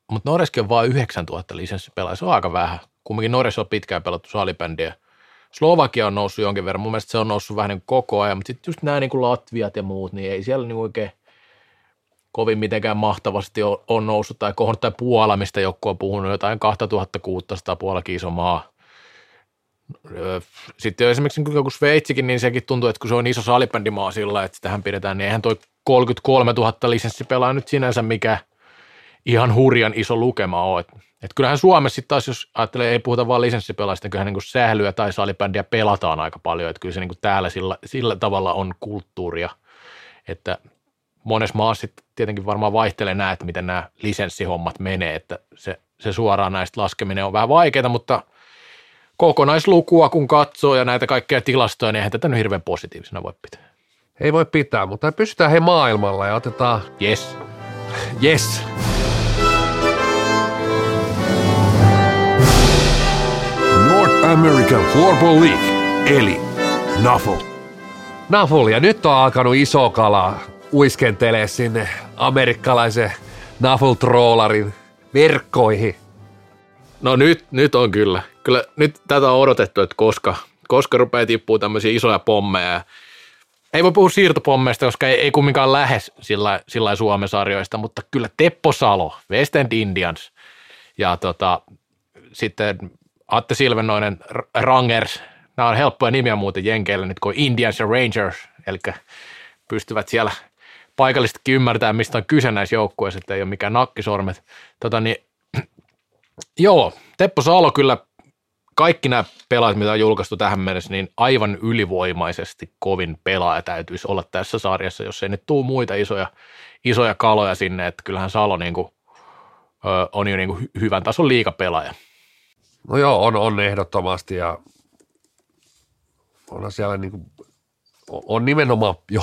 mutta Norjassakin on vain 9000 lisenssipelaajaa, se on aika vähän. Kumminkin Norjassa on pitkään pelattu salibändiä. Slovakia on noussut jonkin verran, mun mielestä se on noussut vähän niin koko ajan, mutta sitten just nämä niin kuin Latviat ja muut, niin ei siellä niin oikein kovin mitenkään mahtavasti on, noussut tai kohonnut, tai Puola, mistä joku on puhunut, jotain 2600 Puolakin iso maa. Sitten esimerkiksi niin joku Sveitsikin, niin sekin tuntuu, että kun se on iso salibändimaa sillä, että sitähän pidetään, niin eihän toi 33 000 lisenssipelaa nyt sinänsä mikä ihan hurjan iso lukema ole. Et, kyllähän Suomessa sitten taas, jos ajattelee, ei puhuta vaan lisenssipelaajista, niin kyllähän niin sählyä tai salibändiä pelataan aika paljon, että kyllä se niin kuin täällä sillä, sillä tavalla on kulttuuria, että monessa maassa sit tietenkin varmaan vaihtelee nämä, että miten nämä lisenssihommat menee, että se, se suoraan näistä laskeminen on vähän vaikeaa, mutta kokonaislukua kun katsoo ja näitä kaikkia tilastoja, niin eihän tätä nyt hirveän positiivisena voi pitää. Ei voi pitää, mutta pysytään he maailmalla ja otetaan, Yes. yes, American Floorball League, eli NAFL. Naful, ja nyt on alkanut iso kala uiskentelee sinne amerikkalaisen Naful-troolarin verkkoihin. No nyt, nyt on kyllä. Kyllä nyt tätä on odotettu, että koska, koska rupeaa tippuu tämmöisiä isoja pommeja. Ei voi puhua siirtopommeista, koska ei, ei kumminkaan lähes sillä, sillä Suomen sarjoista, mutta kyllä Teppo Salo, West End Indians ja tota, sitten Atte Silvennoinen, R- Rangers, nämä on helppoja nimiä muuten Jenkeillä nyt kuin Indians ja Rangers, eli pystyvät siellä paikallisetkin ymmärtämään, mistä on kyse näissä joukkueissa, että ei ole mikään nakkisormet. Tota, niin, joo, Teppo Salo kyllä kaikki nämä pelaajat, mitä on julkaistu tähän mennessä, niin aivan ylivoimaisesti kovin pelaaja täytyisi olla tässä sarjassa, jos ei nyt tule muita isoja, isoja kaloja sinne, että kyllähän Salo niin kuin, on jo niin kuin hy- hyvän tason liikapelaaja. No joo, on, on ehdottomasti ja on siellä niin kuin, on nimenomaan jo,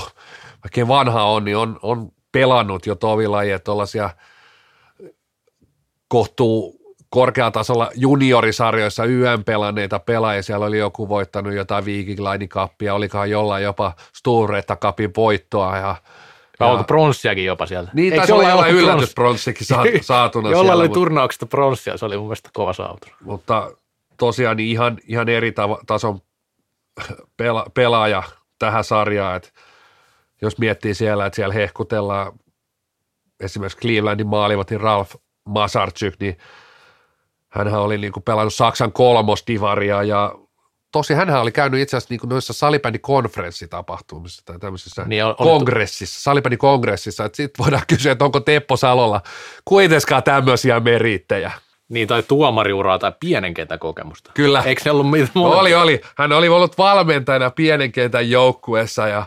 vaikka vanha on, niin on, on pelannut jo tovilajia tuollaisia kohtuu korkeatasolla juniorisarjoissa YM pelanneita pelaajia. Siellä oli joku voittanut jotain Viking Line Cupia, olikohan jollain jopa Sturretta Cupin voittoa ja Vai onko pronssiakin jopa sieltä? Niin, Eikö taisi olla jollain yllätyspronssikin sa- saatuna Jollain siellä, oli mutta- turnauksesta pronssia, se oli mun mielestä kova saavutus. mutta tosiaan niin ihan, ihan eri tava- tason pela, pelaaja tähän sarjaan, että jos miettii siellä, että siellä hehkutellaan esimerkiksi Clevelandin maalivatin Ralph Masarczyk, niin hänhän oli niin kuin pelannut Saksan kolmosdivaria ja tosi hänhän oli käynyt itse asiassa niin kuin noissa salibändikonferenssitapahtumissa tai tämmöisissä Niin oli- oli- kongressissa, salibändikongressissa, että sitten voidaan kysyä, että onko Teppo Salolla kuitenkaan tämmöisiä merittejä. Niin, tai tuomariuraa tai pienen kentän kokemusta. Kyllä. Eikö se ollut mitä Oli, oli. Hän oli ollut valmentajana pienen kentän joukkueessa ja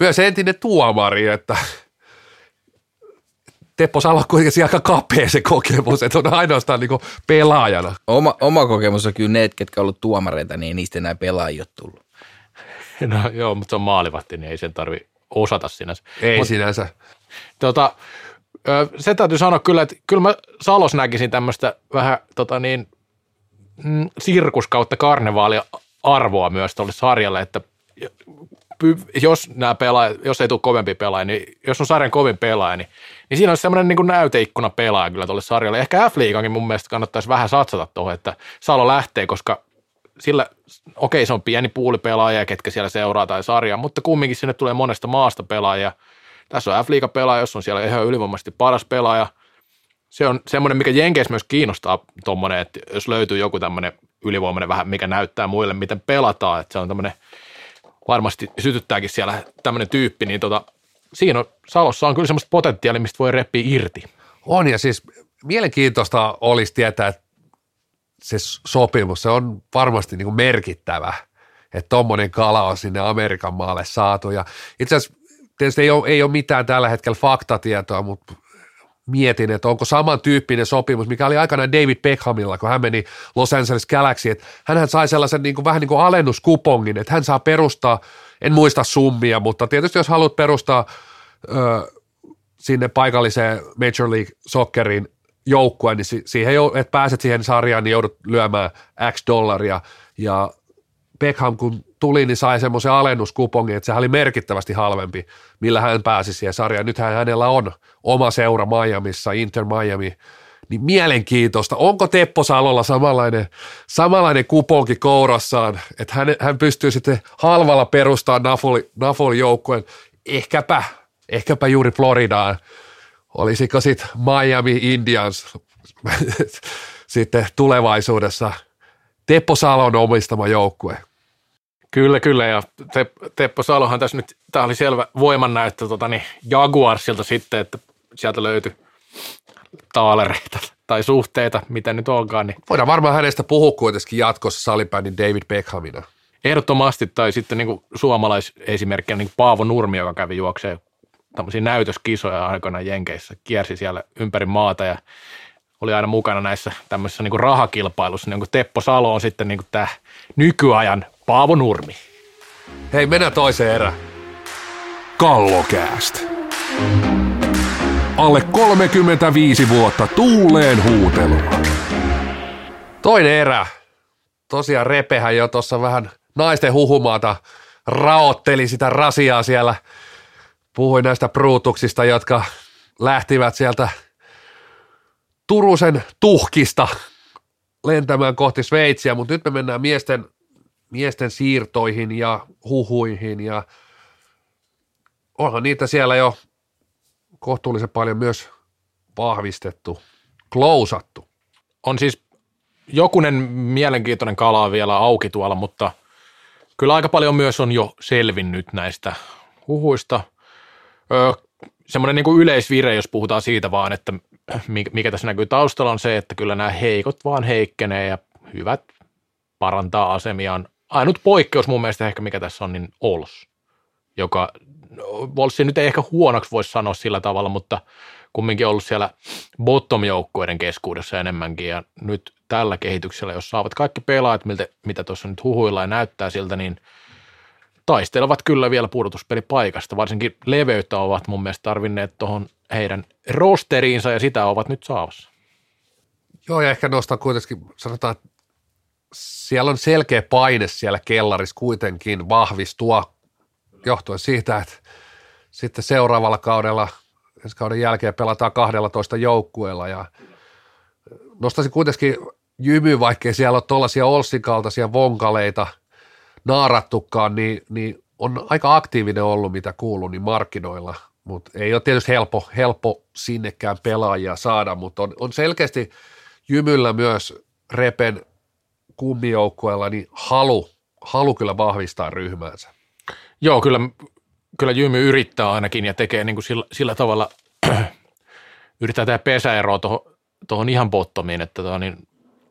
myös entinen tuomari, että Teppo Salo on kuitenkin aika kapea se kokemus, että on ainoastaan niin pelaajana. Oma, oma kokemus on kyllä ne, ketkä on ollut tuomareita, niin niistä enää pelaajia ole tullut. No joo, mutta se on maalivahti, niin ei sen tarvi osata sinänsä. Ei Mut, sinänsä. tota, se täytyy sanoa kyllä, että kyllä mä Salos näkisin tämmöistä vähän tota niin, mm, sirkus kautta karnevaalia arvoa myös tuolle sarjalle, että jos nämä pelaajat, jos ei tule kovempi pelaaja, niin jos on sarjan kovin pelaaja, niin, niin siinä on semmoinen niin näyteikkuna pelaaja kyllä tuolle sarjalle. Ehkä F-liigankin mun mielestä kannattaisi vähän satsata tuohon, että Salo lähtee, koska sillä, okei se on pieni puuli pelaajia, ketkä siellä seuraa tai sarjaa, mutta kumminkin sinne tulee monesta maasta pelaajia, tässä on f pelaaja, jos on siellä ihan ylivoimaisesti paras pelaaja. Se on semmoinen, mikä Jenkeissä myös kiinnostaa tuommoinen, että jos löytyy joku tämmöinen ylivoimainen vähän, mikä näyttää muille, miten pelataan, että se on tämmöinen, varmasti sytyttääkin siellä tämmöinen tyyppi, niin tota, siinä on, Salossa on kyllä semmoista potentiaalia, mistä voi reppiä irti. On ja siis mielenkiintoista olisi tietää, että se sopimus, se on varmasti niin kuin merkittävä, että tuommoinen kala on sinne Amerikan maalle saatu. Ja itse asiassa tietysti ei ole, ei ole mitään tällä hetkellä faktatietoa, mutta mietin, että onko samantyyppinen sopimus, mikä oli aikanaan David Beckhamilla, kun hän meni Los Angeles Galaxy, että hän sai sellaisen niin kuin, vähän niin kuin alennuskupongin, että hän saa perustaa, en muista summia, mutta tietysti jos haluat perustaa ö, sinne paikalliseen Major League Socceriin joukkueen, niin siihen, että pääset siihen sarjaan, niin joudut lyömään X dollaria ja Beckham kun tuli, niin sai semmoisen alennuskupongin, että sehän oli merkittävästi halvempi, millä hän pääsi siihen sarjaan. Nythän hänellä on oma seura Miamiissa, Inter Miami, niin mielenkiintoista. Onko Teppo Salolla samanlainen, samanlainen kuponki kourassaan, että hän, hän pystyy sitten halvalla perustamaan Nafoli, Nafoli joukkueen, ehkäpä, ehkäpä juuri Floridaan. Olisiko sitten Miami Indians sitten tulevaisuudessa Teppo Salon omistama joukkue? Kyllä, kyllä. Ja Teppo Salohan tässä nyt, tämä oli selvä voimannäyttö tota, niin Jaguarsilta sitten, että sieltä löytyi taalereita tai suhteita, mitä nyt onkaan. Niin. Voidaan varmaan hänestä puhua kuitenkin jatkossa salibändin David Beckhamina. Ehdottomasti, tai sitten niin suomalaisesimerkkinä niin Paavo Nurmi, joka kävi juokseen tämmöisiä näytöskisoja aikana Jenkeissä, kiersi siellä ympäri maata ja oli aina mukana näissä tämmöisissä niin rahakilpailussa, niin kuin Teppo Salo on sitten niin tämä nykyajan Paavo Nurmi. Hei, mennään toiseen erään. Kallokääst. Alle 35 vuotta tuuleen huutelua. Toinen erä. Tosiaan Repehän jo tuossa vähän naisten huhumaata raotteli sitä rasiaa siellä. Puhuin näistä pruutuksista, jotka lähtivät sieltä Turusen tuhkista lentämään kohti Sveitsiä, mutta nyt me mennään miesten miesten siirtoihin ja huhuihin ja onhan niitä siellä jo kohtuullisen paljon myös vahvistettu, klousattu. On siis jokunen mielenkiintoinen kala vielä auki tuolla, mutta kyllä aika paljon myös on jo selvinnyt näistä huhuista. Öö, semmoinen niin kuin yleisvire, jos puhutaan siitä vaan, että mikä tässä näkyy taustalla on se, että kyllä nämä heikot vaan heikkenee ja hyvät parantaa asemiaan ainut poikkeus mun mielestä ehkä mikä tässä on, niin Ols, joka Volssi nyt ei ehkä huonoksi voisi sanoa sillä tavalla, mutta kumminkin ollut siellä bottom-joukkueiden keskuudessa enemmänkin ja nyt tällä kehityksellä, jos saavat kaikki pelaajat, miltä, mitä tuossa nyt huhuilla ja näyttää siltä, niin taistelevat kyllä vielä pudotuspelipaikasta. Varsinkin leveyttä ovat mun mielestä tarvinneet tuohon heidän rosteriinsa ja sitä ovat nyt saavassa. Joo, ja ehkä nostaa kuitenkin, sanotaan, että siellä on selkeä paine siellä kellarissa kuitenkin vahvistua johtuen siitä, että sitten seuraavalla kaudella, ensi kauden jälkeen pelataan 12 joukkueella ja nostaisin kuitenkin jymy, vaikkei siellä ole tuollaisia Olssin kaltaisia vonkaleita naarattukaan, niin, niin on aika aktiivinen ollut, mitä kuuluu, niin markkinoilla, mutta ei ole tietysti helppo, helppo sinnekään pelaajia saada, mutta on, on selkeästi jymyllä myös Repen kummijoukkueella niin halu, halu kyllä vahvistaa ryhmäänsä. Joo, kyllä, kyllä Jymy yrittää ainakin ja tekee niin kuin sillä, sillä tavalla, yrittää tehdä pesäeroa tuohon ihan bottomiin, että tota, niin,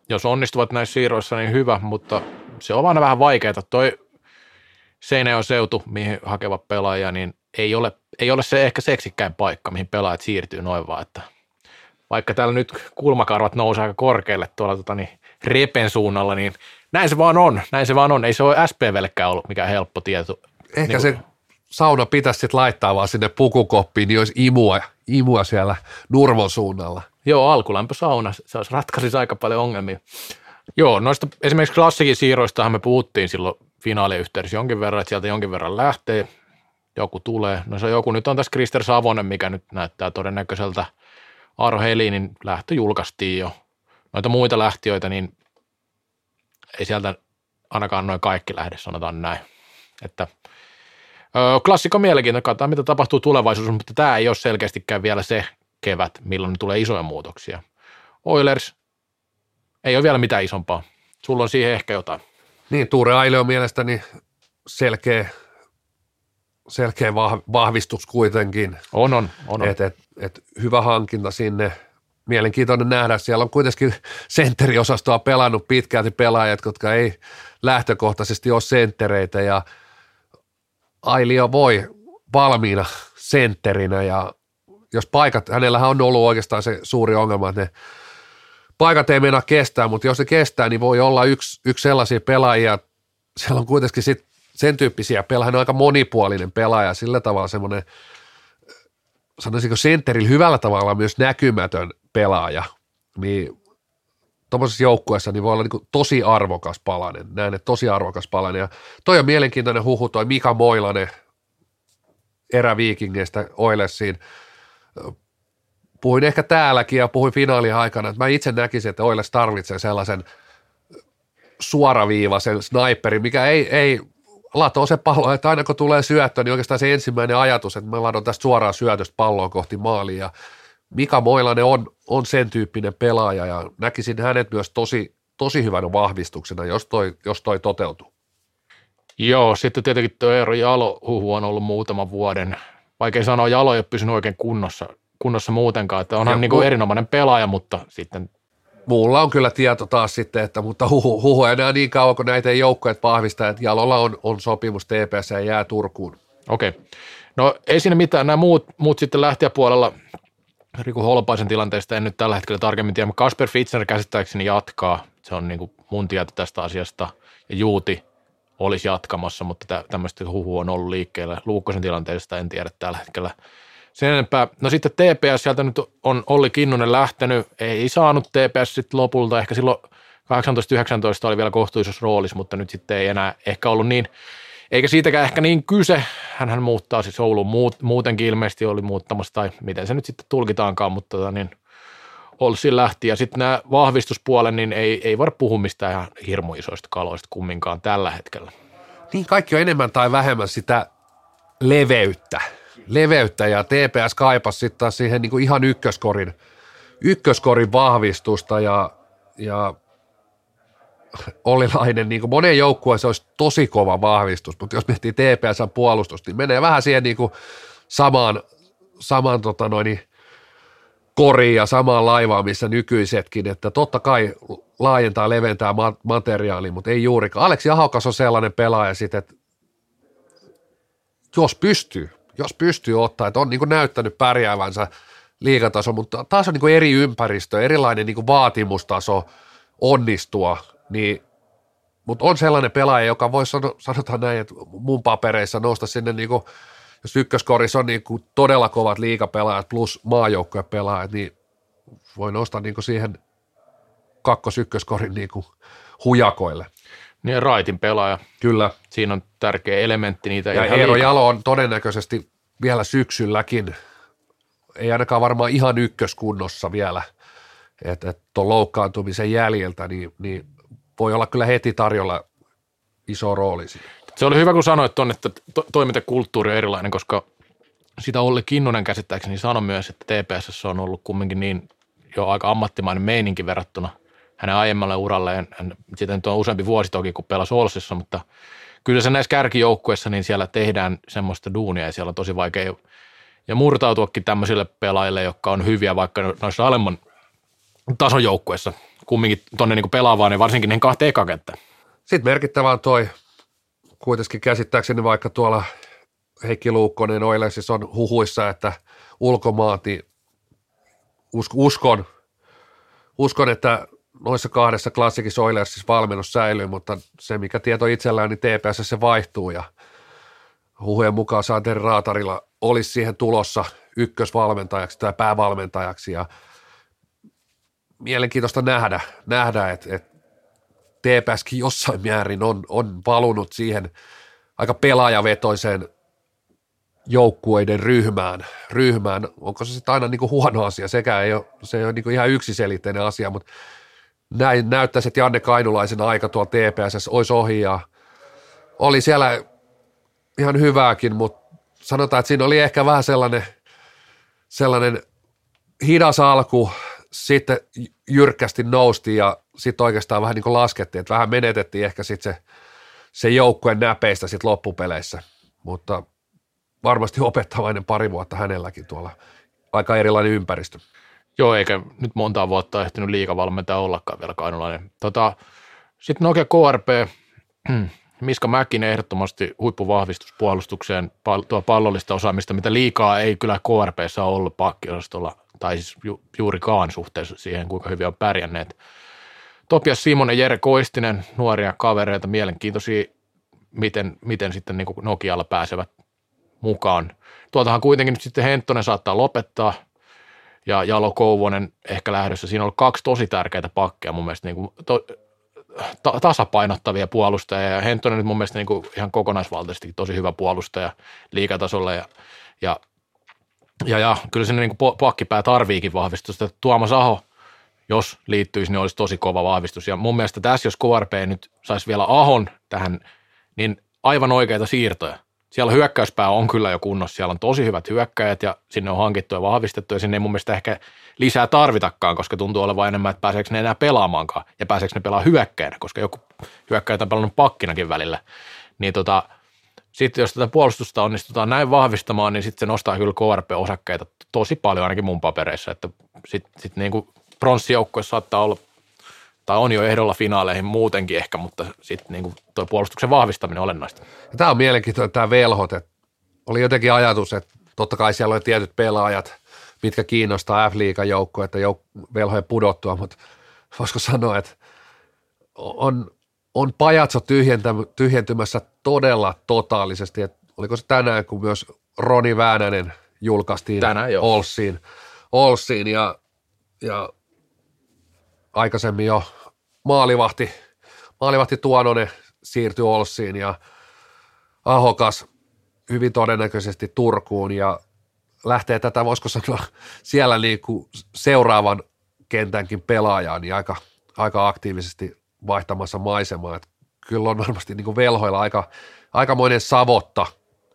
jos onnistuvat näissä siirroissa, niin hyvä, mutta se on aina vähän vaikeaa. Toi Seinäjoen seutu, mihin hakevat pelaajia, niin ei ole, ei ole se ehkä seksikkäin paikka, mihin pelaajat siirtyy noin vaan, että vaikka täällä nyt kulmakarvat nousee aika korkealle tuolla tota, niin repen suunnalla, niin näin se vaan on, näin se vaan on. Ei se ole SPVllekään ollut mikään helppo tieto. Ehkä niin, se sauna pitäisi sitten laittaa vaan sinne pukukoppiin, niin olisi imua, imua siellä Nurmon suunnalla. Joo, alkulämpösauna, se olisi ratkaisisi aika paljon ongelmia. Joo, noista esimerkiksi klassikin siirroistahan me puhuttiin silloin finaaliyhteydessä jonkin verran, että sieltä jonkin verran lähtee, joku tulee. No se joku nyt on tässä Krister Savonen, mikä nyt näyttää todennäköiseltä. Aaro Helinin lähtö julkaistiin jo noita muita lähtiöitä, niin ei sieltä ainakaan noin kaikki lähde, sanotaan näin. Että Öö, klassikko mielenkiintoinen, katsotaan mitä tapahtuu tulevaisuudessa, mutta tämä ei ole selkeästikään vielä se kevät, milloin tulee isoja muutoksia. Oilers, ei ole vielä mitään isompaa. Sulla on siihen ehkä jotain. Niin, Tuure Aile on mielestäni selkeä, selkeä vahvistus kuitenkin. On, on. on, on. Et, et, et hyvä hankinta sinne. Mielenkiintoinen nähdä. Siellä on kuitenkin sentteriosastoa pelannut pitkälti pelaajat, jotka ei lähtökohtaisesti ole senttereitä ja Ailio voi valmiina sentterinä ja jos paikat, hänellähän on ollut oikeastaan se suuri ongelma, että ne paikat ei mennä kestää, mutta jos se kestää, niin voi olla yksi, yksi sellaisia pelaajia, siellä on kuitenkin sit sen tyyppisiä pelaajia, hän on aika monipuolinen pelaaja, sillä tavalla semmoinen, sanoisinko sentterillä hyvällä tavalla myös näkymätön pelaaja, niin tuommoisessa joukkueessa niin voi olla niin tosi arvokas palanen, näin, että tosi arvokas palanen. Ja toi on mielenkiintoinen huhu, toi Mika Moilanen eräviikingeistä Oilersiin. Puhuin ehkä täälläkin ja puhuin finaalin aikana, että mä itse näkisin, että Oilers tarvitsee sellaisen suoraviivaisen sniperin, mikä ei, ei latoo se pallo, että aina kun tulee syöttö, niin oikeastaan se ensimmäinen ajatus, että mä ladon tästä suoraan syötöstä palloa kohti maalia ja Mika Moilanen on, on sen tyyppinen pelaaja ja näkisin hänet myös tosi, tosi hyvänä vahvistuksena, jos toi, jos toi toteutuu. Joo, sitten tietenkin tuo Eero Jalo huhu on ollut muutaman vuoden. Vaikea sanoa, Jalo ei ole pysynyt oikein kunnossa, kunnossa muutenkaan, että onhan niin kuin erinomainen pelaaja, mutta sitten Muulla on kyllä tieto taas sitten, että mutta huhu, huhu enää niin kauan, kun näitä joukkoja vahvistaa, että Jalolla on, on sopimus TPS ja jää Turkuun. Okei. Okay. No ei siinä mitään. Nämä muut, muut sitten lähtijäpuolella Riku Holpaisen tilanteesta en nyt tällä hetkellä tarkemmin tiedä, mutta Kasper Fitzner käsittääkseni jatkaa. Se on niin kuin mun tieto tästä asiasta. Ja Juuti olisi jatkamassa, mutta tämmöistä huhu on ollut liikkeellä. Luukkosen tilanteesta en tiedä tällä hetkellä sen enempää. No sitten TPS, sieltä nyt on Olli Kinnunen lähtenyt, ei saanut TPS sitten lopulta, ehkä silloin 18-19 oli vielä kohtuullisessa roolissa, mutta nyt sitten ei enää ehkä ollut niin, eikä siitäkään ehkä niin kyse. Hänhän muuttaa siis Ouluun muut, muutenkin ilmeisesti oli muuttamassa, tai miten se nyt sitten tulkitaankaan, mutta tota niin, Olssi lähti. Ja sitten nämä vahvistuspuolen, niin ei, ei voida puhua mistään ihan hirmu isoista kaloista kumminkaan tällä hetkellä. Niin kaikki on enemmän tai vähemmän sitä leveyttä. Leveyttä ja TPS kaipasi sitten taas siihen niin kuin ihan ykköskorin, ykköskorin vahvistusta ja, ja Ollilainen, niin kuin monen joukkueen se olisi tosi kova vahvistus, mutta jos miettii TPSn puolustusta, niin menee vähän siihen niin kuin samaan, samaan tota noin, koriin ja samaan laivaan, missä nykyisetkin, että totta kai laajentaa, leventää materiaalia, mutta ei juurikaan. Aleksi Ahokas on sellainen pelaaja sitten, että jos pystyy, jos pystyy ottaa, että on niin kuin näyttänyt pärjäävänsä liigataso, mutta taas on niin kuin eri ympäristö, erilainen niin kuin vaatimustaso onnistua, niin mutta on sellainen pelaaja, joka voisi sano, sanotaan näin, että mun papereissa nousta sinne niin kuin jos ykköskorissa on niin kuin todella kovat liikapelaajat plus maajoukkojen pelaajat, niin voi nostaa niin kuin siihen kakkos-ykköskorin niin kuin hujakoille. Niin raitin pelaaja. Kyllä. Siinä on tärkeä elementti niitä. Ja Eero liika. Jalo on todennäköisesti vielä syksylläkin, ei ainakaan varmaan ihan ykköskunnossa vielä, että et tuon loukkaantumisen jäljiltä, niin, niin voi olla kyllä heti tarjolla iso rooli siinä. Se oli hyvä, kun sanoit tuonne, että to- toimintakulttuuri on erilainen, koska sitä Olli Kinnunen käsittääkseni sanoi myös, että TPS on ollut kumminkin niin jo aika ammattimainen meininki verrattuna hänen aiemmalle uralleen. Hän, siitä nyt on useampi vuosi toki, kun pelasi Olsissa, mutta kyllä se näissä kärkijoukkueissa, niin siellä tehdään semmoista duunia ja siellä on tosi vaikea ja murtautuakin tämmöisille pelaajille, jotka on hyviä vaikka noissa alemman tason joukkueissa kumminkin tuonne niin pelaavaan, niin varsinkin niin kahteen ekakenttä. Sitten merkittävä on toi kuitenkin käsittääkseni vaikka tuolla Heikki Luukkonen siis on huhuissa, että ulkomaati, uskon, uskon, että noissa kahdessa klassikissa Oilersissa valmennus säilyy, mutta se mikä tieto itsellään, niin TPS se vaihtuu ja huhujen mukaan Santeri Raatarilla olisi siihen tulossa ykkösvalmentajaksi tai päävalmentajaksi ja mielenkiintoista nähdä, nähdä että, että TPSkin jossain määrin on, on valunut siihen aika pelaajavetoiseen joukkueiden ryhmään. ryhmään. Onko se sitten aina niin kuin huono asia? Sekä ei ole, se ei ole niin kuin ihan yksiselitteinen asia, mutta näin näyttäisi, että Janne Kainulaisen aika tuolla TPS olisi ohi ja oli siellä ihan hyvääkin, mutta sanotaan, että siinä oli ehkä vähän sellainen, sellainen hidas alku, sitten jyrkkästi nousti ja sitten oikeastaan vähän niin kuin laskettiin, että vähän menetettiin ehkä sitten se, se joukkueen näpeistä sitten loppupeleissä, mutta varmasti opettavainen pari vuotta hänelläkin tuolla, aika erilainen ympäristö. Joo, eikä nyt monta vuotta ehtinyt liikavalmentaja ollakaan vielä kainulainen. Tota, sitten Nokia KRP, Miska Mäkinen ehdottomasti huippuvahvistus puolustukseen, tuo pallollista osaamista, mitä liikaa ei kyllä KRPssä ole ollut pakkiosastolla, tai siis ju, juurikaan suhteessa siihen, kuinka hyvin on pärjänneet. Topias Simonen, Jere Koistinen, nuoria kavereita, mielenkiintoisia, miten, miten sitten niin Nokialla pääsevät mukaan. Tuotahan kuitenkin nyt sitten Henttonen saattaa lopettaa, ja Jalo Kouvonen ehkä lähdössä. Siinä on ollut kaksi tosi tärkeää pakkeja mun mielestä niin kuin, to, ta- tasapainottavia puolustajia ja Hentonen nyt mun mielestä niin kuin ihan kokonaisvaltaisesti tosi hyvä puolustaja liikatasolla ja, ja, ja, ja kyllä sinne niin kuin pakkipää tarviikin vahvistusta. Tuomas Aho, jos liittyisi, niin olisi tosi kova vahvistus ja mun mielestä tässä, jos KRP nyt saisi vielä Ahon tähän, niin aivan oikeita siirtoja siellä hyökkäyspää on kyllä jo kunnossa, siellä on tosi hyvät hyökkäjät ja sinne on hankittu ja vahvistettu ja sinne ei mun mielestä ehkä lisää tarvitakaan, koska tuntuu olevan enemmän, että pääseekö ne enää pelaamaankaan ja pääseekö ne pelaamaan hyökkäjänä, koska joku hyökkäjät on pelannut pakkinakin välillä. Niin tota, sitten jos tätä puolustusta onnistutaan näin vahvistamaan, niin sitten se nostaa kyllä KRP-osakkeita tosi paljon ainakin mun papereissa, että sitten sit niin kuin saattaa olla tai on jo ehdolla finaaleihin muutenkin ehkä, mutta sitten niin tuo puolustuksen vahvistaminen on olennaista. Ja tämä on mielenkiintoinen tämä velhot, että oli jotenkin ajatus, että totta kai siellä on tietyt pelaajat, mitkä kiinnostaa F-liigan joukkoa, että jouk- velhojen pudottua, mutta voisiko sanoa, että on, on pajatso tyhjentymässä todella totaalisesti, että oliko se tänään, kun myös Roni Väänänen julkaistiin tänään. Olssiin, Olssiin ja, ja aikaisemmin jo maalivahti, maalivahti Tuononen siirtyi Olssiin ja Ahokas hyvin todennäköisesti Turkuun ja lähtee tätä, voisiko sanoa, siellä niin kuin seuraavan kentänkin pelaajaan niin aika, aika aktiivisesti vaihtamassa maisemaa. Että kyllä on varmasti niin kuin velhoilla aika, aikamoinen savotta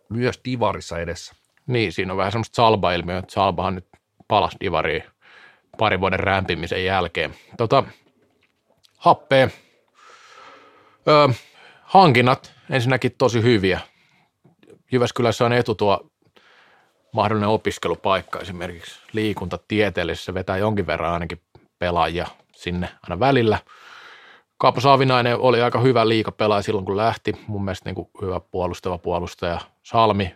myös Divarissa edessä. Niin, siinä on vähän semmoista salba-ilmiöä, että salbahan nyt palasi Divariin parin vuoden rämpimisen jälkeen. Tota, happea. Öö, hankinnat ensinnäkin tosi hyviä. Jyväskylässä on etu tuo mahdollinen opiskelupaikka esimerkiksi liikuntatieteellisessä vetää jonkin verran ainakin pelaajia sinne aina välillä. Kaapo Saavinainen oli aika hyvä liikapelaaja silloin, kun lähti. Mun mielestä niin kuin hyvä puolustava puolustaja. Salmi,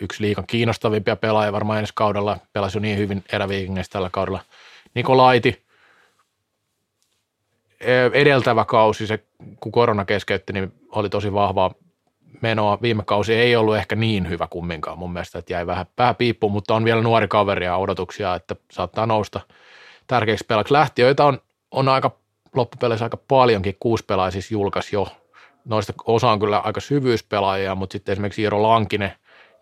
yksi liikan kiinnostavimpia pelaajia varmaan ensi kaudella. Pelasi jo niin hyvin eräviikingeissä tällä kaudella. Nikolaiti, edeltävä kausi, se, kun korona keskeytti, niin oli tosi vahvaa menoa. Viime kausi ei ollut ehkä niin hyvä kumminkaan mun mielestä, että jäi vähän, piippuun, mutta on vielä nuori kaveri ja odotuksia, että saattaa nousta tärkeäksi pelaksi. Lähtiöitä on, on aika loppupeleissä aika paljonkin, kuusi pelaajia siis julkaisi jo. Noista osa on kyllä aika syvyyspelaajia, mutta sitten esimerkiksi Iiro Lankinen,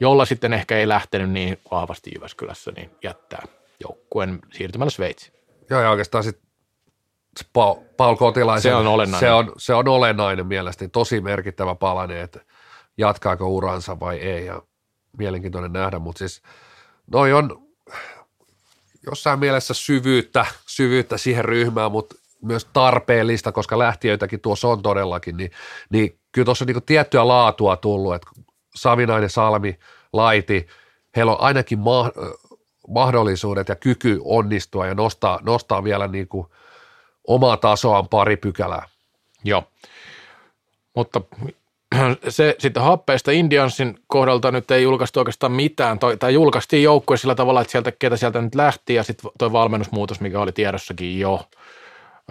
jolla sitten ehkä ei lähtenyt niin vahvasti Jyväskylässä, niin jättää joukkueen siirtymällä Sveitsiin. Joo, ja oikeastaan sitten Paul, Kotilaisen, se on olennainen. Se on, se on olennainen mielestäni, tosi merkittävä palanen, että jatkaako uransa vai ei, ja mielenkiintoinen nähdä, mutta siis noi on jossain mielessä syvyyttä, syvyyttä siihen ryhmään, mutta myös tarpeellista, koska lähtiöitäkin tuossa on todellakin, niin, niin kyllä tuossa on niin tiettyä laatua tullut, että Savinainen, Salmi, Laiti, heillä on ainakin ma- mahdollisuudet ja kyky onnistua ja nostaa, nostaa vielä niin kuin omaa tasoaan pari pykälää. Joo, mutta se sitten happeista Indiansin kohdalta nyt ei julkaistu oikeastaan mitään, tai, tai julkaistiin joukkue sillä tavalla, että sieltä, ketä sieltä nyt lähti, ja sitten tuo valmennusmuutos, mikä oli tiedossakin jo.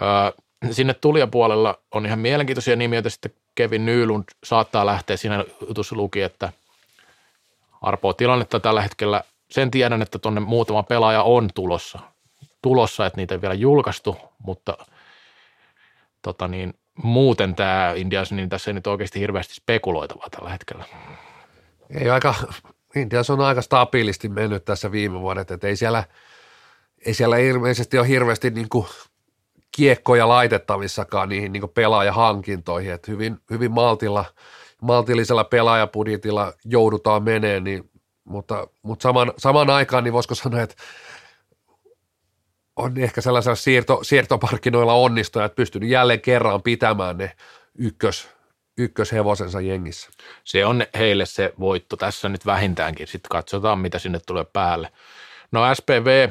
Öö, sinne tulijapuolella on ihan mielenkiintoisia nimiä, että sitten Kevin Nylund saattaa lähteä, siinä jutussa luki, että arpoa tilannetta tällä hetkellä sen tiedän, että tuonne muutama pelaaja on tulossa, tulossa, että niitä ei vielä julkaistu, mutta tota niin, muuten tämä Indias, niin tässä ei nyt oikeasti hirveästi spekuloitavaa tällä hetkellä. Ei aika, Indias on aika stabiilisti mennyt tässä viime vuodet, että ei siellä, ei siellä ilmeisesti ole hirveästi niin kuin kiekkoja laitettavissakaan niihin niin pelaajahankintoihin, että hyvin, hyvin maltilla, maltillisella pelaajapudjetilla joudutaan meneen, niin, mutta, mutta saman, saman aikaan niin voisiko sanoa, että on ehkä sellaisella siirto, siirtoparkkinoilla onnistujat pystynyt jälleen kerran pitämään ne ykkös, ykköshevosensa jengissä. Se on heille se voitto tässä nyt vähintäänkin. Sitten katsotaan, mitä sinne tulee päälle. No SPV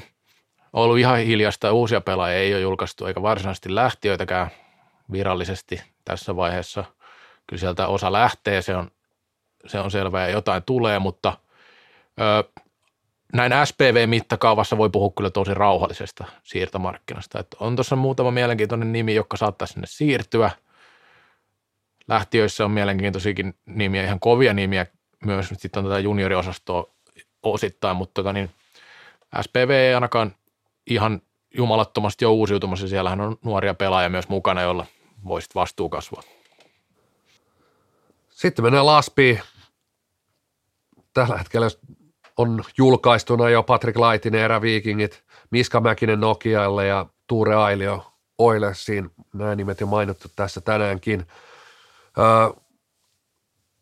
on ollut ihan hiljasta. Uusia pelaajia ei ole julkaistu eikä varsinaisesti lähtiöitäkään virallisesti tässä vaiheessa. Kyllä sieltä osa lähtee, se on, se on selvää ja jotain tulee, mutta näin SPV-mittakaavassa voi puhua kyllä tosi rauhallisesta siirtomarkkinasta. Että on tuossa muutama mielenkiintoinen nimi, joka saattaa sinne siirtyä. Lähtiöissä on mielenkiintoisiakin nimiä, ihan kovia nimiä myös. Sitten on tätä junioriosastoa osittain, mutta tota niin, SPV ei ainakaan ihan jumalattomasti jo uusiutumassa. Siellähän on nuoria pelaajia myös mukana, joilla voisit vastuu kasvaa. Sitten mennään Laspiin. Tällä hetkellä on julkaistuna jo Patrick Laitinen eräviikingit, Miska Mäkinen Nokialle ja Tuure Ailio Oilersiin. Nämä nimet jo mainittu tässä tänäänkin. Öö,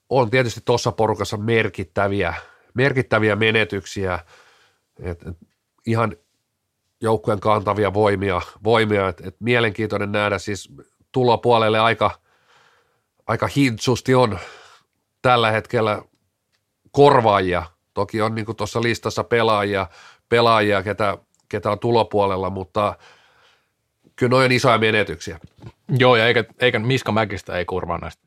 on tietysti tuossa porukassa merkittäviä, merkittäviä menetyksiä. Et, et ihan joukkueen kantavia voimia, voimia että et mielenkiintoinen nähdä siis tulopuolelle aika, aika hintsusti on tällä hetkellä korvaajia. Toki on niin tuossa listassa pelaajia, pelaajia ketä, ketä on tulopuolella, mutta kyllä noin on isoja menetyksiä. Joo, ja eikä, eikä Miska Mäkistä ei kurvaa näistä.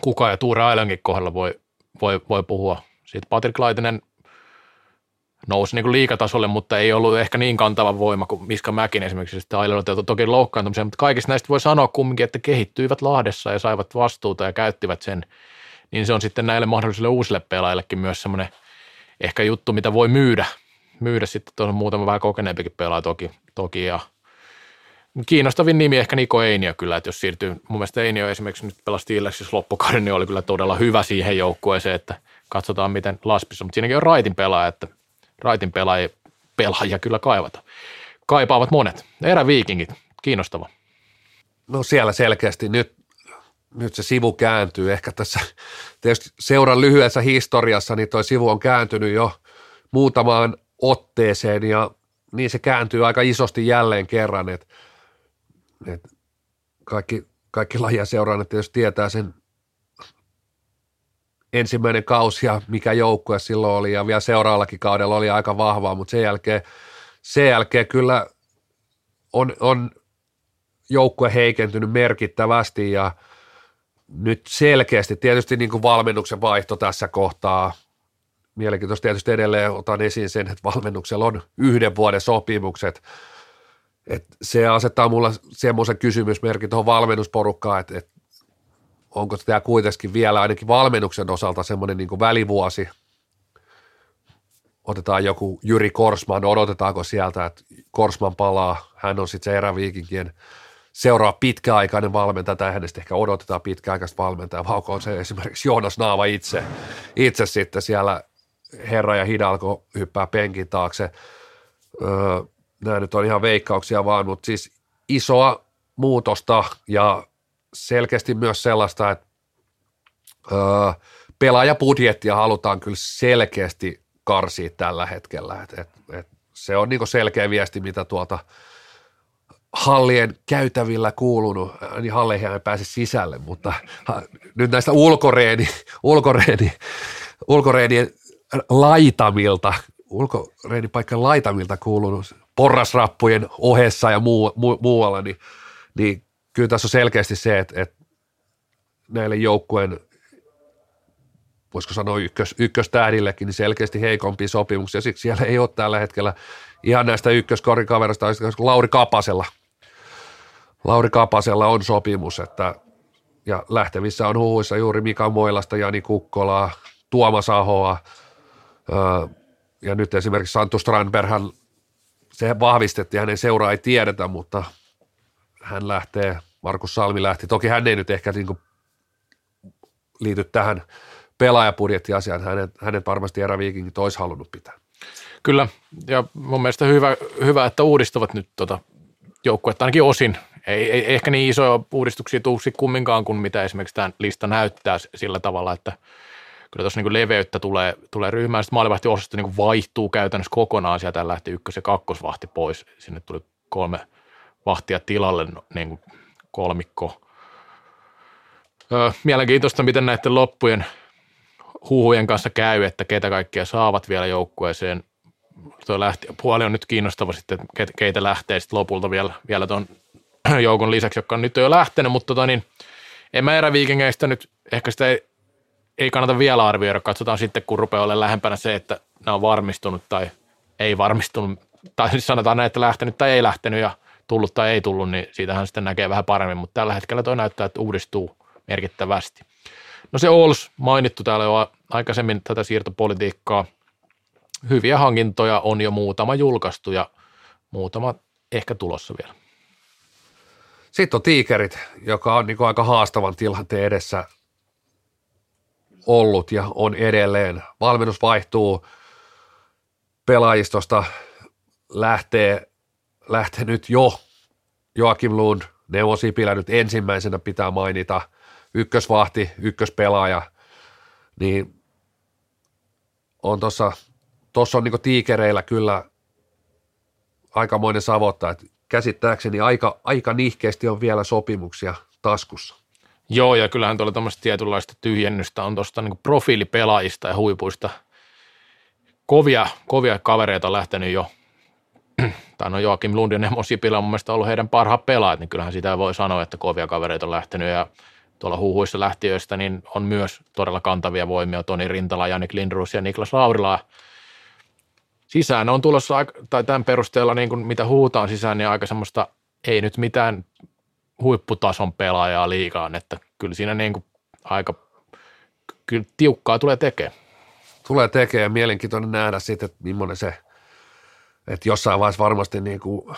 Kuka ja Tuure Ailankin kohdalla voi, voi, voi puhua. Sitten Patrick Laitinen nousi niin kuin liikatasolle, mutta ei ollut ehkä niin kantava voima kuin Miska Mäkin esimerkiksi. Sitten Ailella toki loukkaantumisen, mutta kaikista näistä voi sanoa kumminkin, että kehittyivät Lahdessa ja saivat vastuuta ja käyttivät sen. Niin se on sitten näille mahdollisille uusille pelaajillekin myös semmoinen ehkä juttu, mitä voi myydä. Myydä sitten tuossa muutama vähän kokeneempikin pelaaja toki, toki ja kiinnostavin nimi ehkä Niko Einio kyllä, että jos siirtyy, mun mielestä Einio esimerkiksi nyt pelasi Steelersissa loppukauden, niin oli kyllä todella hyvä siihen joukkueeseen, että katsotaan miten Laspissa, mutta siinäkin on Raitin pelaaja, että Raitin pelaajia, pelaajia kyllä kaivata. Kaipaavat monet. Eräviikingit, kiinnostava. No siellä selkeästi nyt, nyt se sivu kääntyy. Ehkä tässä tietysti seuran lyhyessä historiassa, niin toi sivu on kääntynyt jo muutamaan otteeseen ja niin se kääntyy aika isosti jälleen kerran, että et kaikki, kaikki lajia seuraajat tietysti tietää sen ensimmäinen kausi ja mikä joukkue silloin oli ja vielä seuraavallakin kaudella oli aika vahvaa, mutta sen jälkeen, sen jälkeen kyllä on, on joukkue heikentynyt merkittävästi ja nyt selkeästi tietysti niin kuin valmennuksen vaihto tässä kohtaa. Mielenkiintoista tietysti edelleen otan esiin sen, että valmennuksella on yhden vuoden sopimukset. että se asettaa mulla semmoisen kysymysmerkin tuohon valmennusporukkaan, että, että onko tämä kuitenkin vielä ainakin valmennuksen osalta semmoinen niin välivuosi, otetaan joku Jyri Korsman, odotetaanko sieltä, että Korsman palaa, hän on sitten se eräviikinkien seuraa pitkäaikainen valmentaja, tai hänestä ehkä odotetaan pitkäaikaista valmentajaa, vai on se esimerkiksi Joonas Naava itse, itse sitten siellä Herra ja Hidalko hyppää penkin taakse. Öö, nämä nyt on ihan veikkauksia vaan, mutta siis isoa muutosta ja selkeästi myös sellaista, että öö, pelaajapudjettia halutaan kyllä selkeästi karsia tällä hetkellä. Et, et, et se on niinku selkeä viesti, mitä tuolta hallien käytävillä kuulunut, niin halleihin ei pääse sisälle, mutta ha, nyt näistä ulkoreeni, ulkoreeni, ulkoreenien laitamilta, ulkoreenipaikkan laitamilta kuulunut porrasrappujen ohessa ja muu, mu, muualla, niin, niin kyllä tässä on selkeästi se, että, että näille joukkueen, voisiko sanoa ykkös, ykköstähdillekin, niin selkeästi heikompi sopimuksia. Siksi siellä ei ole tällä hetkellä ihan näistä ykköskorikaverista, Lauri Kapasella. Lauri Kapasella on sopimus, että ja lähtevissä on huhuissa juuri Mika Moilasta, Jani Kukkolaa, Tuomas Ahoa, ja nyt esimerkiksi Santu Strandberghan, se vahvistettiin, hänen seuraa ei tiedetä, mutta hän lähtee, Markus Salmi lähti. Toki hän ei nyt ehkä niin kuin liity tähän pelaajapudjettiasiaan. Hänet, hänet varmasti eräviikingit olisi halunnut pitää. Kyllä, ja mun mielestä hyvä, hyvä että uudistavat nyt tota joukkuetta ainakin osin, Ei, ei ehkä niin isoja uudistuksia tuu kumminkaan kuin mitä esimerkiksi tämä lista näyttää sillä tavalla, että kyllä tuossa niin leveyttä tulee, tulee ryhmään. Sitten maalivahtiosasto niin vaihtuu käytännössä kokonaan. Sieltä lähti ykkös- ja kakkosvahti pois. Sinne tuli kolme vahtia tilalle no, niin kuin kolmikko. Öö, mielenkiintoista, miten näiden loppujen huhujen kanssa käy, että ketä kaikkia saavat vielä joukkueeseen. Tuo lähti, puoli on nyt kiinnostava sitten, keitä lähtee sitten lopulta vielä, vielä tuon joukon lisäksi, joka on nyt jo lähtenyt, mutta tota niin, en mä eräviikingeistä nyt, ehkä sitä ei, ei kannata vielä arvioida, katsotaan sitten, kun rupeaa olemaan lähempänä se, että nämä on varmistunut tai ei varmistunut, tai siis sanotaan näin, että lähtenyt tai ei lähtenyt ja tullut tai ei tullut, niin siitähän sitten näkee vähän paremmin, mutta tällä hetkellä toi näyttää, että uudistuu merkittävästi. No se Ols mainittu täällä jo aikaisemmin tätä siirtopolitiikkaa. Hyviä hankintoja on jo muutama julkaistu ja muutama ehkä tulossa vielä. Sitten on tiikerit, joka on niin aika haastavan tilanteen edessä ollut ja on edelleen. Valmennus vaihtuu. Pelaajistosta, lähtee, lähtee nyt jo Joakim Lund, Neo Sipilä nyt ensimmäisenä pitää mainita, ykkösvahti, ykköspelaaja, niin on tuossa, tuossa on niin tiikereillä kyllä aikamoinen savotta, että käsittääkseni aika, aika nihkeästi on vielä sopimuksia taskussa. Joo, ja kyllähän tuolla tämmöistä tietynlaista tyhjennystä on tuosta niin profiilipelaajista ja huipuista. Kovia, kovia kavereita on lähtenyt jo, tai no Joakim Lund ja Nemo Sipilä on mun mielestä ollut heidän parhaat pelaajat, niin kyllähän sitä voi sanoa, että kovia kavereita on lähtenyt, ja tuolla huuhuissa lähtiöistä niin on myös todella kantavia voimia, Toni Rintala, Janik Lindruus ja Niklas Laurila. Sisään on tulossa, tai tämän perusteella niin kuin mitä huutaan sisään, niin aika semmoista, ei nyt mitään huipputason pelaajaa liikaan, että kyllä siinä niin kuin aika kyllä tiukkaa tulee tekemään. Tulee tekemään mielenkiintoinen nähdä sitten, että millainen se, että jossain vaiheessa varmasti niin kuin,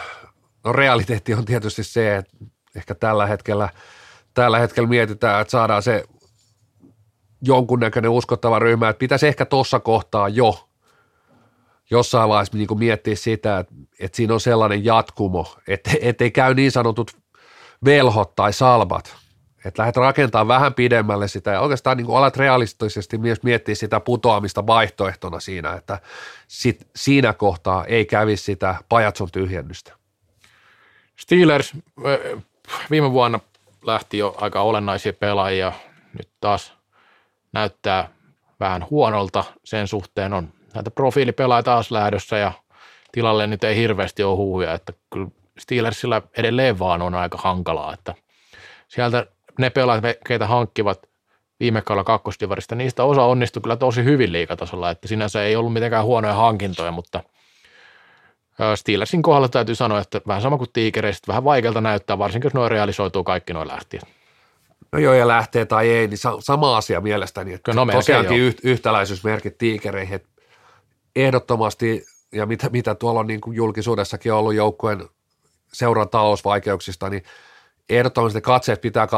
no realiteetti on tietysti se, että ehkä tällä hetkellä, tällä hetkellä mietitään, että saadaan se jonkunnäköinen uskottava ryhmä, että pitäisi ehkä tuossa kohtaa jo jossain vaiheessa niin miettiä sitä, että, että siinä on sellainen jatkumo, että ettei käy niin sanotut velhot tai salbat, että lähdet rakentamaan vähän pidemmälle sitä. Ja oikeastaan niin kuin alat realistisesti myös miettiä sitä putoamista vaihtoehtona siinä, että sit siinä kohtaa ei kävisi sitä pajatson tyhjennystä. Steelers viime vuonna lähti jo aika olennaisia pelaajia, nyt taas näyttää vähän huonolta. Sen suhteen, on näitä profiilipelaajia taas lähdössä ja tilalle nyt ei hirveästi ole huuja, että kyllä Steelersillä edelleen vaan on aika hankalaa, että sieltä ne pelaajat, keitä hankkivat viime kaudella kakkosdivarista, niistä osa onnistui kyllä tosi hyvin liikatasolla, että sinänsä ei ollut mitenkään huonoja hankintoja, mutta Steelersin kohdalla täytyy sanoa, että vähän sama kuin tiikereistä, vähän vaikealta näyttää, varsinkin jos noin realisoituu kaikki noin lähtien. No joo, ja lähtee tai ei, niin sama asia mielestäni, että no, tosiaankin yht, yhtäläisyysmerkit tiikereihin, että ehdottomasti, ja mitä, mitä tuolla on niin kuin julkisuudessakin ollut joukkueen seuran talousvaikeuksista, niin ehdottomasti katseet pitää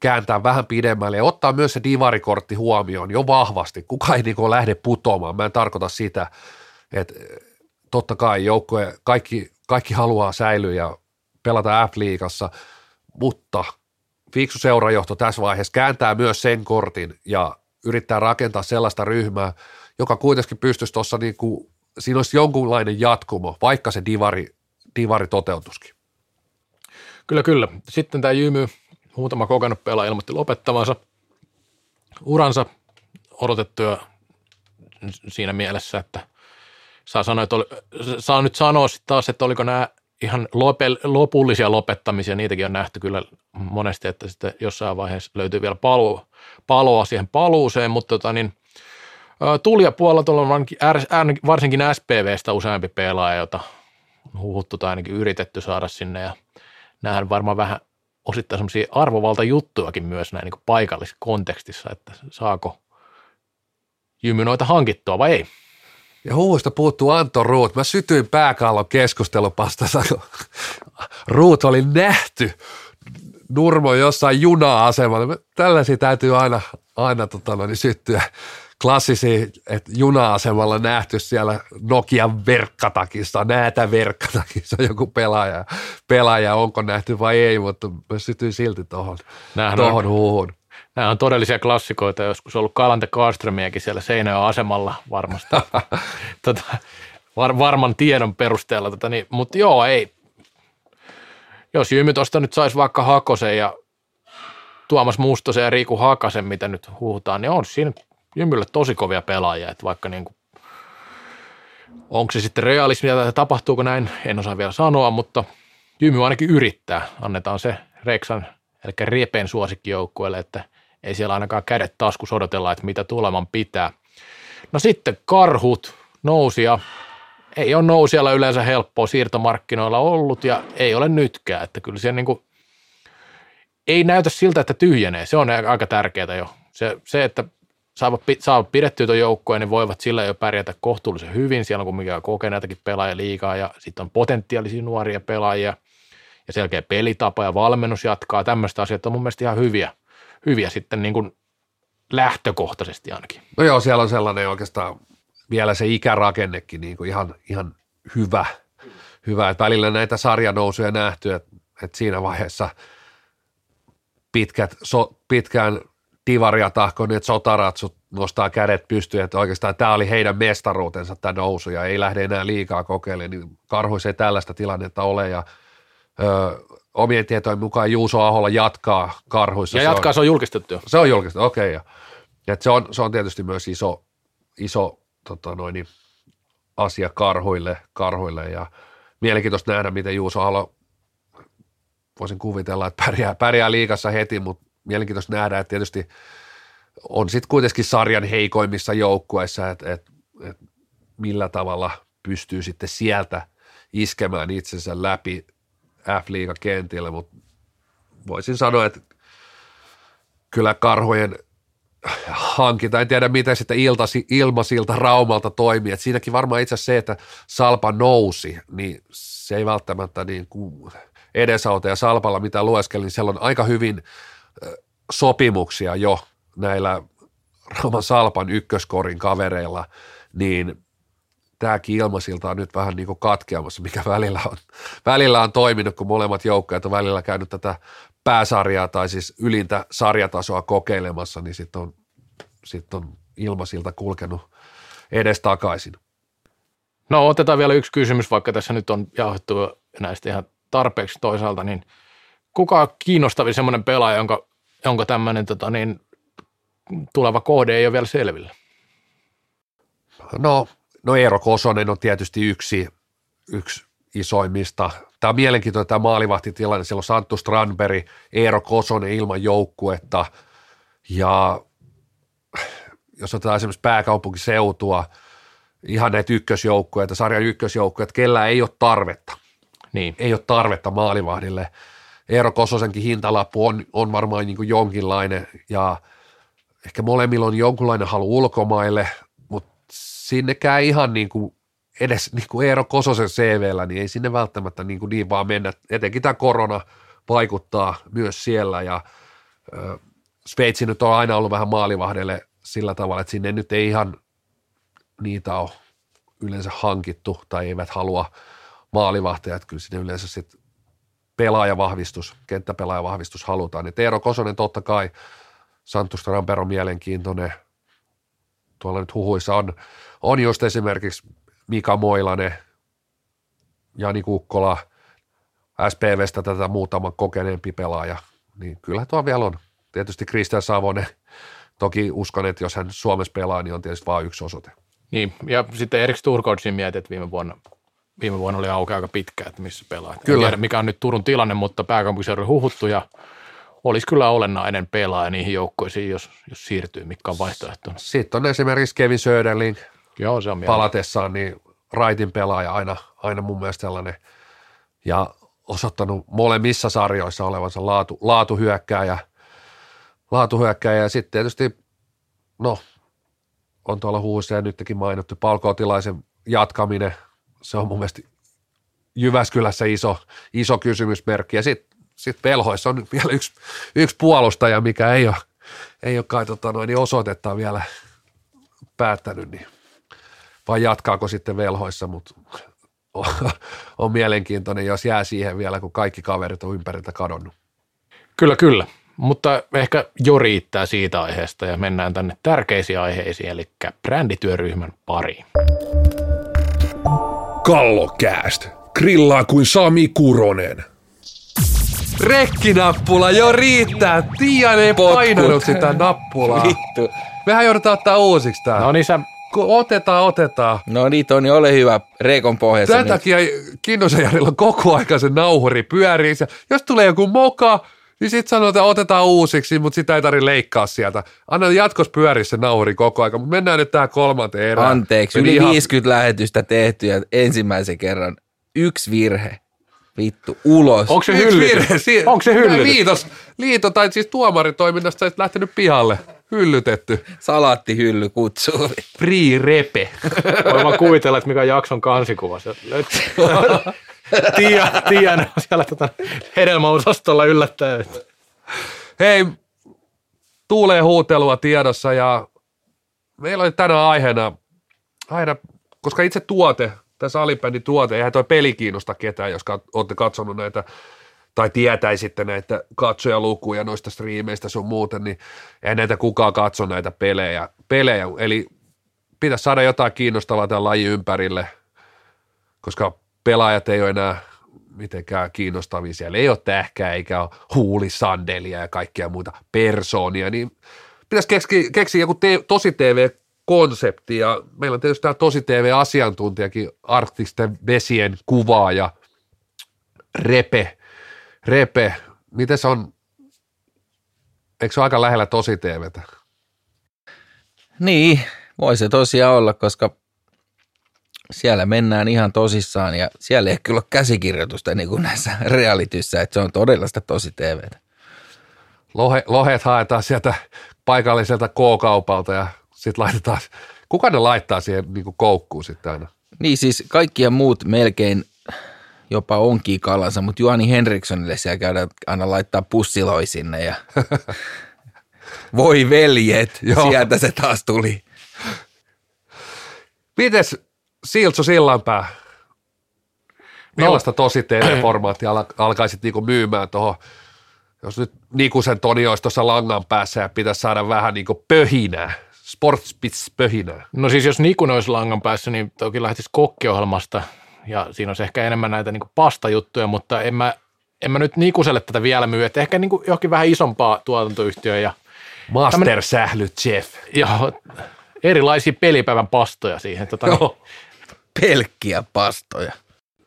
kääntää vähän pidemmälle ja ottaa myös se divarikortti huomioon jo vahvasti. Kuka ei niin lähde putoamaan. Mä en tarkoita sitä, että totta kai joukkue, kaikki, kaikki haluaa säilyä ja pelata F-liigassa, mutta fiksu seurajohto tässä vaiheessa kääntää myös sen kortin ja yrittää rakentaa sellaista ryhmää, joka kuitenkin pystyisi tuossa niin kuin, siinä olisi jonkunlainen jatkumo, vaikka se divari, divari toteutuskin. Kyllä, kyllä. Sitten tämä Jymy, muutama kokenut pelaaja ilmoitti lopettavansa uransa odotettuja siinä mielessä, että saa, sanoa, että oli, saa nyt sanoa sitten taas, että oliko nämä ihan lope, lopullisia lopettamisia, niitäkin on nähty kyllä monesti, että sitten jossain vaiheessa löytyy vielä palo, paloa siihen paluuseen, mutta tota niin, puolella tuolla on varsinkin SPVstä useampi pelaaja, jota huhuttu tai ainakin yritetty saada sinne ja näähän varmaan vähän osittain semmoisia arvovaltajuttujakin myös näin niin paikallisessa kontekstissa, että saako Jymy noita hankittua vai ei. Ja huuista puuttuu Anton Ruut. Mä sytyin pääkallon keskustelupastassa, kun Ruut oli nähty Nurmo jossain juna-asemalla. Tällaisia täytyy aina, aina tota, niin syttyä klassisia, että juna-asemalla nähty siellä Nokian verkkatakissa, näätä verkkatakissa joku pelaaja, pelaaja, onko nähty vai ei, mutta mä sytyin silti tuohon tohon huuhun. Nämä on todellisia klassikoita, joskus ollut Kalante Karströmiäkin siellä Seinäjoen asemalla varmasti. tota, var, varman tiedon perusteella, tota, niin, mutta joo, ei. Jos Jymy tuosta nyt saisi vaikka Hakosen ja Tuomas Mustosen ja Riiku Hakasen, mitä nyt huutaan, niin on siinä Jymylle tosi kovia pelaajia, että vaikka niin kuin, onko se sitten realismia tai tapahtuuko näin, en osaa vielä sanoa, mutta Jymy ainakin yrittää. Annetaan se Reksan, eli Riepen suosikkijoukkueelle, että ei siellä ainakaan kädet taskus odotella, että mitä tuleman pitää. No sitten karhut nousi ja ei ole nousijalla yleensä helppoa siirtomarkkinoilla ollut ja ei ole nytkään, että kyllä se niin kuin, ei näytä siltä, että tyhjenee. Se on aika tärkeää jo. Se, se että saavat, saavat pidettyä tuon joukkueen, niin voivat sillä jo pärjätä kohtuullisen hyvin. Siellä on kumminkin kokeneitakin pelaajia liikaa ja sitten on potentiaalisia nuoria pelaajia ja selkeä pelitapa ja valmennus jatkaa. Tämmöistä asiat on mun mielestä ihan hyviä, hyviä sitten niin kuin lähtökohtaisesti ainakin. No joo, siellä on sellainen oikeastaan vielä se ikärakennekin niin kuin ihan, ihan hyvä, hyvä. Että välillä näitä sarjanousuja nähty, että, että siinä vaiheessa pitkät, so, pitkään divaria tahkoneet sotaratsut nostaa kädet pystyyn, että oikeastaan tämä oli heidän mestaruutensa tämä nousu ja ei lähde enää liikaa kokeilemaan, niin karhuissa ei tällaista tilannetta ole ja ö, omien tietojen mukaan Juuso Aholla jatkaa karhuissa. Ja se jatkaa, on, se on julkistettu jo. Se on julkistettu, okei. Okay, ja, se, on, se on tietysti myös iso, iso tota noin, asia karhuille, karhuille ja mielenkiintoista nähdä, miten Juuso Halo, voisin kuvitella, että pärjää, pärjää liikassa heti, mutta mielenkiintoista nähdä, että tietysti on sitten kuitenkin sarjan heikoimmissa joukkueissa, että, että, että millä tavalla pystyy sitten sieltä iskemään itsensä läpi F-liiga-kentillä, mutta voisin sanoa, että kyllä karhojen hankinta, en tiedä miten sitten iltasi, ilmasilta Raumalta toimii, että siinäkin varmaan itse se, että Salpa nousi, niin se ei välttämättä niin kuin edesauta. Ja Salpalla mitä lueskelin, niin siellä on aika hyvin sopimuksia jo näillä Rauman Salpan ykköskorin kavereilla, niin tämäkin ilmasilta on nyt vähän niin kuin katkeamassa, mikä välillä on, välillä on toiminut, kun molemmat joukkueet on välillä käynyt tätä pääsarjaa tai siis ylintä sarjatasoa kokeilemassa, niin sitten on, sit on ilmasilta kulkenut edes takaisin. No otetaan vielä yksi kysymys, vaikka tässä nyt on jauhettu näistä ihan tarpeeksi toisaalta, niin kuka on kiinnostavin semmoinen pelaaja, jonka, jonka tämmöinen tota, niin, tuleva kohde ei ole vielä selvillä? No, no Eero Kosonen on tietysti yksi, yksi isoimmista. Tämä on mielenkiintoinen tämä maalivahtitilanne. Siellä on Santtu Strandberg, Eero Kosonen ilman joukkuetta ja jos otetaan esimerkiksi pääkaupunkiseutua, ihan näitä ykkösjoukkueita, sarjan ykkösjoukkueita, kellä ei ole tarvetta. Niin. Ei ole tarvetta maalivahdille. Eero Kososenkin hintalappu on, on varmaan niin kuin jonkinlainen ja ehkä molemmilla on jonkunlainen halu ulkomaille, mutta sinnekään ihan niin kuin edes niin kuin Eero Kososen CVllä, niin ei sinne välttämättä niin, kuin niin vaan mennä. Etenkin tämä korona vaikuttaa myös siellä ja ö, Sveitsi nyt on aina ollut vähän maalivahdelle sillä tavalla, että sinne nyt ei ihan niitä ole yleensä hankittu tai eivät halua maalivahtajat, että kyllä sinne yleensä sitten pelaajavahvistus, kenttäpelaajavahvistus halutaan. Niin Eero Kosonen totta kai, Santus Rampero mielenkiintoinen, tuolla nyt huhuissa on, on just esimerkiksi Mika Moilanen, Jani Kukkola, SPVstä tätä muutaman kokeneempi pelaaja, niin kyllä tuo vielä on. Tietysti Kristian Savonen, toki uskon, että jos hän Suomessa pelaa, niin on tietysti vain yksi osoite. Niin, ja sitten Erik Sturkodsin mietit, viime vuonna, viime vuonna oli auki aika pitkä, että missä pelaa. Kyllä. En tiedä, mikä on nyt Turun tilanne, mutta pääkaupunkiseudun huhuttu ja olisi kyllä olennainen pelaaja niihin joukkoisiin, jos, jos siirtyy, mikä on vaihtoehto. Sitten on esimerkiksi Kevin Söderling, Joo, se on palatessaan, niin raitin pelaaja aina, aina mun mielestä sellainen, ja osoittanut molemmissa sarjoissa olevansa laatu, laatuhyökkääjä, laatuhyökkääjä, ja sitten tietysti, no, on tuolla huussa ja nytkin mainittu palkootilaisen jatkaminen, se on mun mielestä Jyväskylässä iso, iso kysymysmerkki, ja sitten sit Pelhoissa on vielä yksi, yksi puolustaja, mikä ei ole, ei ole kai tota noin, niin osoitetta vielä päättänyt, niin vai jatkaako sitten velhoissa, mutta on, on mielenkiintoinen, jos jää siihen vielä, kun kaikki kaverit on ympäriltä kadonnut. Kyllä, kyllä. Mutta ehkä jo riittää siitä aiheesta ja mennään tänne tärkeisiin aiheisiin, eli brändityöryhmän pariin. Kallokääst. Grillaa kuin Sami Kuronen. Rekkinappula jo riittää. Tiian ei Potkut. painanut sitä nappulaa. Vittu. Mehän joudutaan ottaa uusiksi tää. No niin sä, Kun otetaan, otetaan. No niin, Toni, ole hyvä. Reikon pohjassa. Tämän nyt. takia Kinnosen Jarilla koko aika se nauhuri pyörii. Jos tulee joku moka, niin sitten sanotaan, että otetaan uusiksi, mutta sitä ei tarvitse leikkaa sieltä. Anna jatkos pyöriä se nauhuri koko aika. Mutta mennään nyt tähän kolmanteen erään. Anteeksi, Meni yli ihan- 50 lähetystä tehty ja ensimmäisen kerran yksi virhe. Vittu, ulos. onko se hyllytys? Si- Onko se hyllytys? Liitos, liito tai siis tuomaritoiminnasta sä lähtenyt pihalle. Hyllytetty. Salaattihylly kutsuu. Free repe. Voi vaan kuvitella, että mikä on jakson kansikuva. Se löytyy- Tiia, Tiia on siellä tota hedelmäosastolla yllättäen. Hei, tuulee huutelua tiedossa ja meillä oli tänään aiheena, aina, koska itse tuote, tämä salibändin tuote, eihän toi peli kiinnosta ketään, jos kat- olette katsonut näitä tai tietäisitte näitä katsojalukuja noista striimeistä sun muuten, niin ei näitä kukaan katso näitä pelejä. pelejä. Eli pitäisi saada jotain kiinnostavaa tämän lajin ympärille, koska pelaajat ei ole enää mitenkään kiinnostavia. Siellä ei ole tähkää eikä ole huulisandelia ja kaikkia muita persoonia, niin pitäisi keksiä, keksiä joku te, tosi TV-konsepti ja meillä on tietysti tämä tosi TV-asiantuntijakin, arktisten vesien kuvaaja, Repe. Repe, miten se on, eikö se ole aika lähellä tosi TVtä? Niin, voi se tosiaan olla, koska siellä mennään ihan tosissaan ja siellä ei kyllä ole käsikirjoitusta niin kuin näissä realityssä, että se on todella sitä tosi TVtä. Lohe, lohet haetaan sieltä paikalliselta K-kaupalta ja sitten laitetaan, kuka ne laittaa siihen niin kuin koukkuun sitten aina? Niin siis kaikkia muut melkein jopa onkin kalansa, mutta Juhani Henrikssonille siellä käydään aina laittaa pussiloi sinne ja voi veljet, Joo. sieltä se taas tuli. Mites Siltsu Sillanpää? Millaista tosi TV-formaattia al- alkaisit niinku myymään tuohon, jos nyt Nikusen Toni olisi tuossa langan päässä ja pitäisi saada vähän niinku pöhinää, sportspits pöhinää. No siis jos Nikun olisi langan päässä, niin toki lähtisi kokkiohjelmasta ja siinä olisi ehkä enemmän näitä niin pastajuttuja, mutta en mä, en mä nyt Nikuselle tätä vielä myy, että ehkä niin johonkin vähän isompaa tuotantoyhtiöä ja, Master Sähly Jeff. ja erilaisia pelipäivän pastoja siihen. Tota, niin, Joo. Pelkkiä pastoja.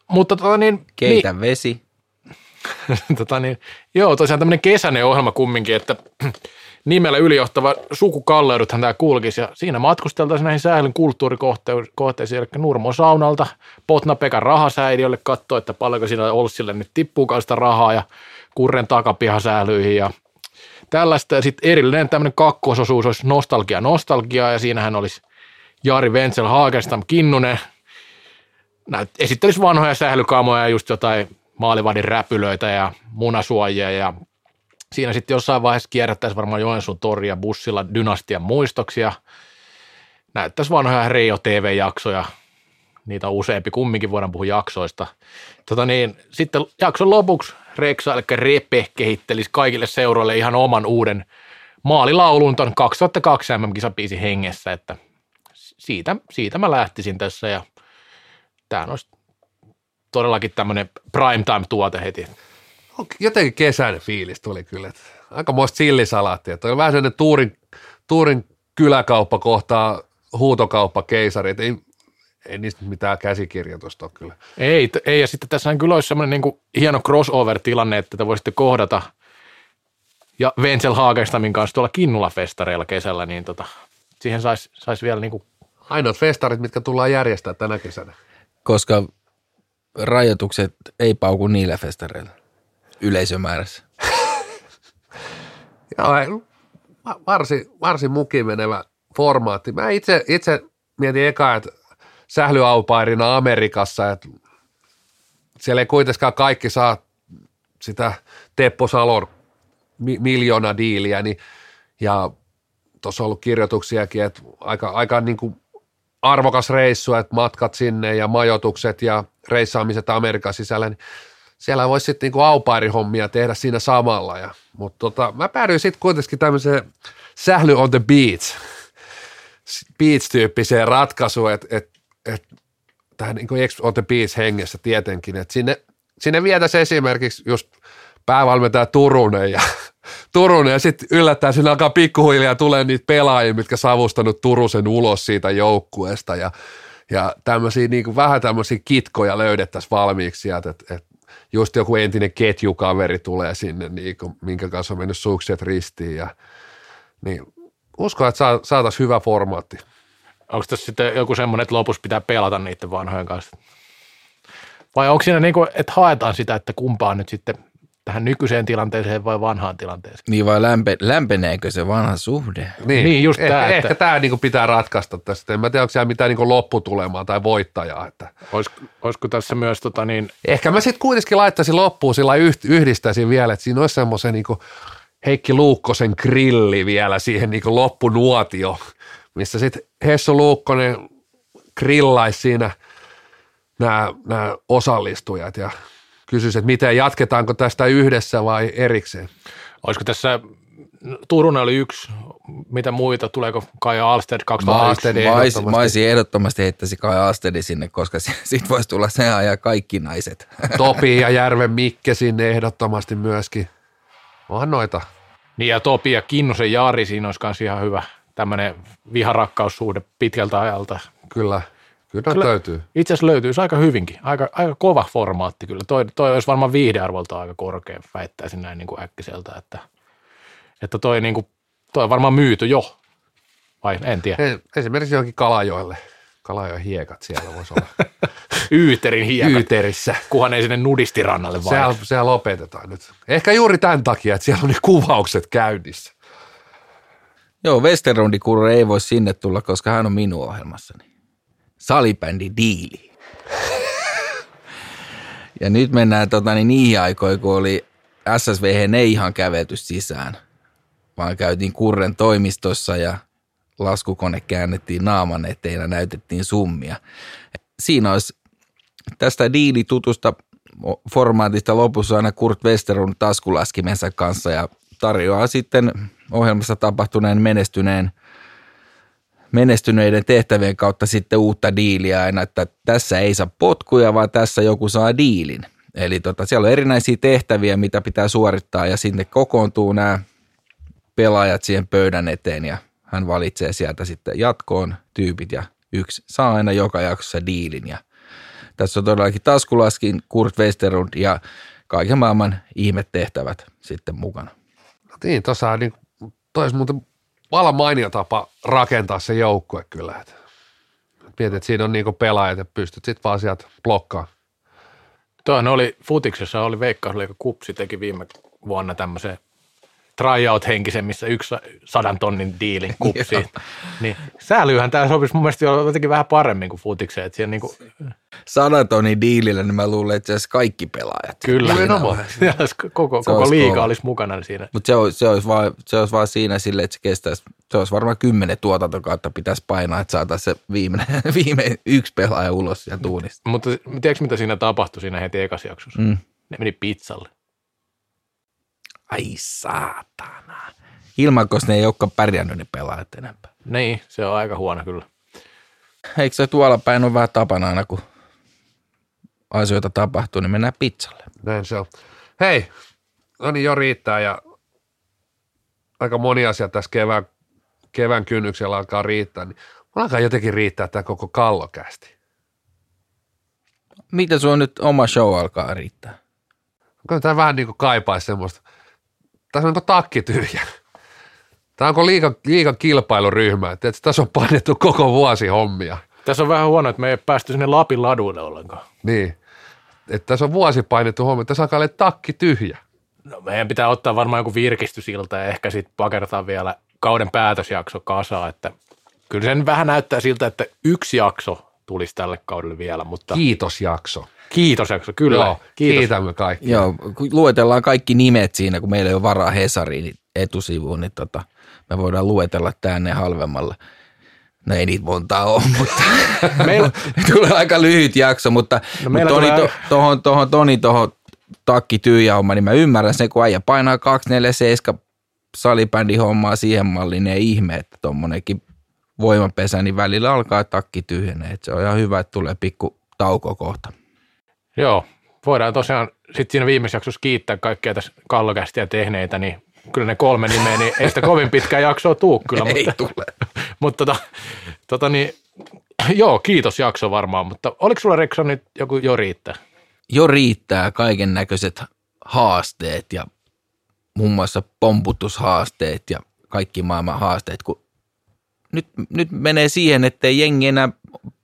mutta tota, niin, Keitä vesi. tota niin, joo, tosiaan tämmöinen kesäinen ohjelma kumminkin, että nimellä ylijohtava sukukalleuduthan tämä kulkisi ja siinä matkusteltaisiin näihin säälyn kulttuurikohteisiin, eli Nurmon saunalta Potna Pekan rahasäiliölle katsoa, että paljonko siinä Olssille nyt tippuukaan sitä rahaa ja Kurren takapihasäälyihin ja tällaista. Ja sitten erillinen tämmöinen kakkososuus olisi nostalgia nostalgia ja siinähän olisi Jari Wenzel Hagenstam Kinnunen, esittelisi vanhoja sählykaamoja ja just jotain maalivadin räpylöitä ja munasuojia ja siinä sitten jossain vaiheessa kierrättäisiin varmaan Joensuun toria bussilla dynastian muistoksia. Näyttäisi vanhoja Reijo TV-jaksoja, niitä on useampi, kumminkin voidaan puhua jaksoista. Tota niin, sitten jakson lopuksi Reksa, eli Repe, kehittelisi kaikille seuroille ihan oman uuden maalilaulun ton 2002 MM-kisabiisin hengessä, että siitä, siitä mä lähtisin tässä ja tämä olisi todellakin tämmöinen primetime-tuote heti. Jotenkin kesäinen fiilis tuli kyllä. että Aika muista sillisalaattia. Toi on vähän sellainen Tuurin, Tuurin kyläkauppa kohtaa huutokauppa keisarit. Ei, ei niistä mitään käsikirjoitusta ole kyllä. Ei, ei, ja sitten tässä kyllä olisi semmoinen niin hieno crossover-tilanne, että te voisitte kohdata ja Wenzel Hagestamin kanssa tuolla Kinnula-festareilla kesällä, niin tota, siihen saisi sais vielä niin kuin, Ainoat festarit, mitkä tullaan järjestää tänä kesänä. Koska rajoitukset ei pauku niillä festareilla yleisömäärässä. Joo, varsin, varsin muki menevä formaatti. Mä itse, itse mietin eka, että sählyaupairina Amerikassa, että siellä ei kuitenkaan kaikki saa sitä Teppo Salon mi- miljoona diiliä, niin, ja tuossa on ollut kirjoituksiakin, että aika, aika niin kuin arvokas reissu, että matkat sinne ja majoitukset ja reissaamiset Amerikan sisällä, niin siellä voisi sitten niin aupairihommia tehdä siinä samalla. Ja, mutta tota, mä päädyin sitten kuitenkin tämmöiseen sähly on the beach, beach-tyyppiseen ratkaisuun, että et, et, tähän niin kuin on the beach hengessä tietenkin, että sinne, sinne vietäisi esimerkiksi just päävalmentaja Turunen ja Turunen ja sitten yllättäen sinne alkaa pikkuhiljaa tulee niitä pelaajia, mitkä savustanut Turusen ulos siitä joukkueesta ja, ja tämmöisiä niin kuin vähän tämmöisiä kitkoja löydettäisiin valmiiksi sieltä, että, että just joku entinen ketjukaveri tulee sinne, niin kuin, minkä kanssa on mennyt sukset ristiin ja niin uskon, että saataisiin hyvä formaatti. Onko tässä sitten joku semmoinen, että lopussa pitää pelata niiden vanhojen kanssa? Vai onko siinä niin kuin, että haetaan sitä, että kumpaa nyt sitten tähän nykyiseen tilanteeseen vai vanhaan tilanteeseen? Niin vai lämpe, lämpeneekö se vanha suhde? Niin, niin just eh, tämä. Ehkä, että... ehkä tämä niin pitää ratkaista tästä. En mä tiedä, onko siellä mitään niin lopputulemaa tai voittajaa. Että... Olisiko, olisiko tässä myös tota niin... Ehkä mä sitten kuitenkin laittaisin loppuun sillä yhdistäisin vielä, että siinä olisi semmoisen niin Heikki Luukkosen grilli vielä siihen niin loppunuotio, missä sitten Hessu Luukkonen grillaisi siinä nämä, nämä osallistujat ja kysyisi, että miten jatketaanko tästä yhdessä vai erikseen. Olisiko tässä, Turunen oli yksi, mitä muita, tuleeko Kaija Alsted 2001? Mä, mä olisin ehdottomasti heittäisi Kaija Alstedin sinne, koska siitä voisi tulla se ja kaikki naiset. Topi ja Järven Mikke sinne ehdottomasti myöskin. Onhan noita. Niin ja Topi ja Kinnusen Jari, siinä olisi myös ihan hyvä tämmöinen viharakkaussuhde pitkältä ajalta. Kyllä. Kyllä, kyllä löytyy. Itse asiassa löytyy aika hyvinkin. Aika, aika kova formaatti kyllä. Toi, toi olisi varmaan viihdearvolta aika korkea, väittäisin näin niin kuin äkkiseltä, että, että toi, niin kuin, toi on varmaan myyty jo. Vai en tiedä. Esimerkiksi johonkin Kalajoelle. Kalajoen hiekat siellä voisi olla. Yyterin hiekat. Yyterissä. Kunhan ei sinne nudistirannalle vai. Siellä, siellä lopetetaan nyt. Ehkä juuri tämän takia, että siellä on ne kuvaukset käynnissä. Joo, Westerrundi ei voi sinne tulla, koska hän on minun ohjelmassani salibändi diili. ja nyt mennään tota, niin niihin aikoihin, kun oli SSV ei ihan kävety sisään, vaan käytiin Kurren toimistossa ja laskukone käännettiin naaman eteen ja näytettiin summia. Siinä olisi tästä diilitutusta formaatista lopussa aina Kurt Westerun taskulaskimensa kanssa ja tarjoaa sitten ohjelmassa tapahtuneen menestyneen menestyneiden tehtävien kautta sitten uutta diiliä aina, että tässä ei saa potkuja, vaan tässä joku saa diilin. Eli tota, siellä on erinäisiä tehtäviä, mitä pitää suorittaa ja sinne kokoontuu nämä pelaajat siihen pöydän eteen ja hän valitsee sieltä sitten jatkoon tyypit ja yksi saa aina joka jaksossa diilin ja tässä on todellakin taskulaskin, Kurt Westerund ja kaiken maailman ihmetehtävät sitten mukana. No niin, tuossa niin, tois muuten vallan mainio tapa rakentaa se joukkue kyllä. Et mietit, että siinä on niinku pelaajat ja pystyt sitten vaan sieltä blokkaan. Tuohan oli futiksessa, oli Veikkausliiga Kupsi teki viime vuonna tämmöisen tryout-henkisen, missä yksi sadan tonnin diilin kupsi. niin säälyyhän tämä sopisi mun mielestä jotenkin vähän paremmin kuin futikseen. Että siellä niinku... Sadan tonnin diilillä, niin mä luulen, että se kaikki pelaajat. Kyllä, koko, koko olisi liiga olisi mukana siinä. Mutta se, olisi, se, olisi vaan, se olisi vaan siinä silleen, että se kestäisi, se olisi varmaan kymmenen tuotantokautta pitäisi painaa, että saataisiin se viimeinen, viime yksi pelaaja ulos ja tuunista. Mutta tiedätkö, mitä siinä tapahtui siinä heti ekassa jaksossa? Mm. Ne meni pizzalle. Ai saatana. Ilman, koska ne ei olekaan pärjännyt ne pelaajat enempää. Niin, se on aika huono kyllä. Eikö se tuolla päin on vähän tapana aina, kun asioita tapahtuu, niin mennään pizzalle. Näin se on. Hei, no niin jo riittää ja aika moni asia tässä kevään, kevään kynnyksellä alkaa riittää, niin mulla alkaa jotenkin riittää tämä koko kallokästi. Mitä sun nyt oma show alkaa riittää? Kyllä tämä vähän niin kuin kaipaisi semmoista, tässä on niin takki tyhjä. Tämä onko liikan, liikan kilpailuryhmä, että tässä on painettu koko vuosi hommia. Tässä on vähän huono, että me ei päästy sinne Lapin laduille ollenkaan. Niin, että tässä on vuosi painettu hommia, tässä alkaa olla takki tyhjä. No meidän pitää ottaa varmaan joku virkistysilta ja ehkä sitten pakertaa vielä kauden päätösjakso kasaan, että kyllä sen vähän näyttää siltä, että yksi jakso tulisi tälle kaudelle vielä. Mutta... Kiitosjakso. Kiitosjakso, kyllä. Joo, Kiitos. Kiitämme kaikki. Joo, kun luetellaan kaikki nimet siinä, kun meillä ei ole varaa Hesariin, niin etusivuun, niin tota, me voidaan luetella tänne halvemmalla. No ei niitä montaa ole, mutta meillä tulee aika lyhyt jakso, mutta, no mutta Toni, tulee... to, tohon, tohon, Toni tohon takki tyyjä homma, niin mä ymmärrän sen, kun äijä painaa 247 salibändi hommaa siihen malliin, niin ihme, että tuommoinenkin voimapesä, niin välillä alkaa takki tyhjenee. se on ihan hyvä, että tulee pikku tauko kohta. Joo, voidaan tosiaan sitten siinä viimeisessä jaksossa kiittää kaikkia tässä kallokästiä tehneitä, niin kyllä ne kolme nimeä, niin ei sitä kovin pitkää jaksoa tuu kyllä. ei mutta, tule. mutta tota, tota niin, joo, kiitos jakso varmaan, mutta oliko sulla Rekson nyt joku jo riittää? Jo riittää kaiken näköiset haasteet ja muun muassa pomputushaasteet ja kaikki maailman haasteet, kun nyt, nyt menee siihen, että jengi enää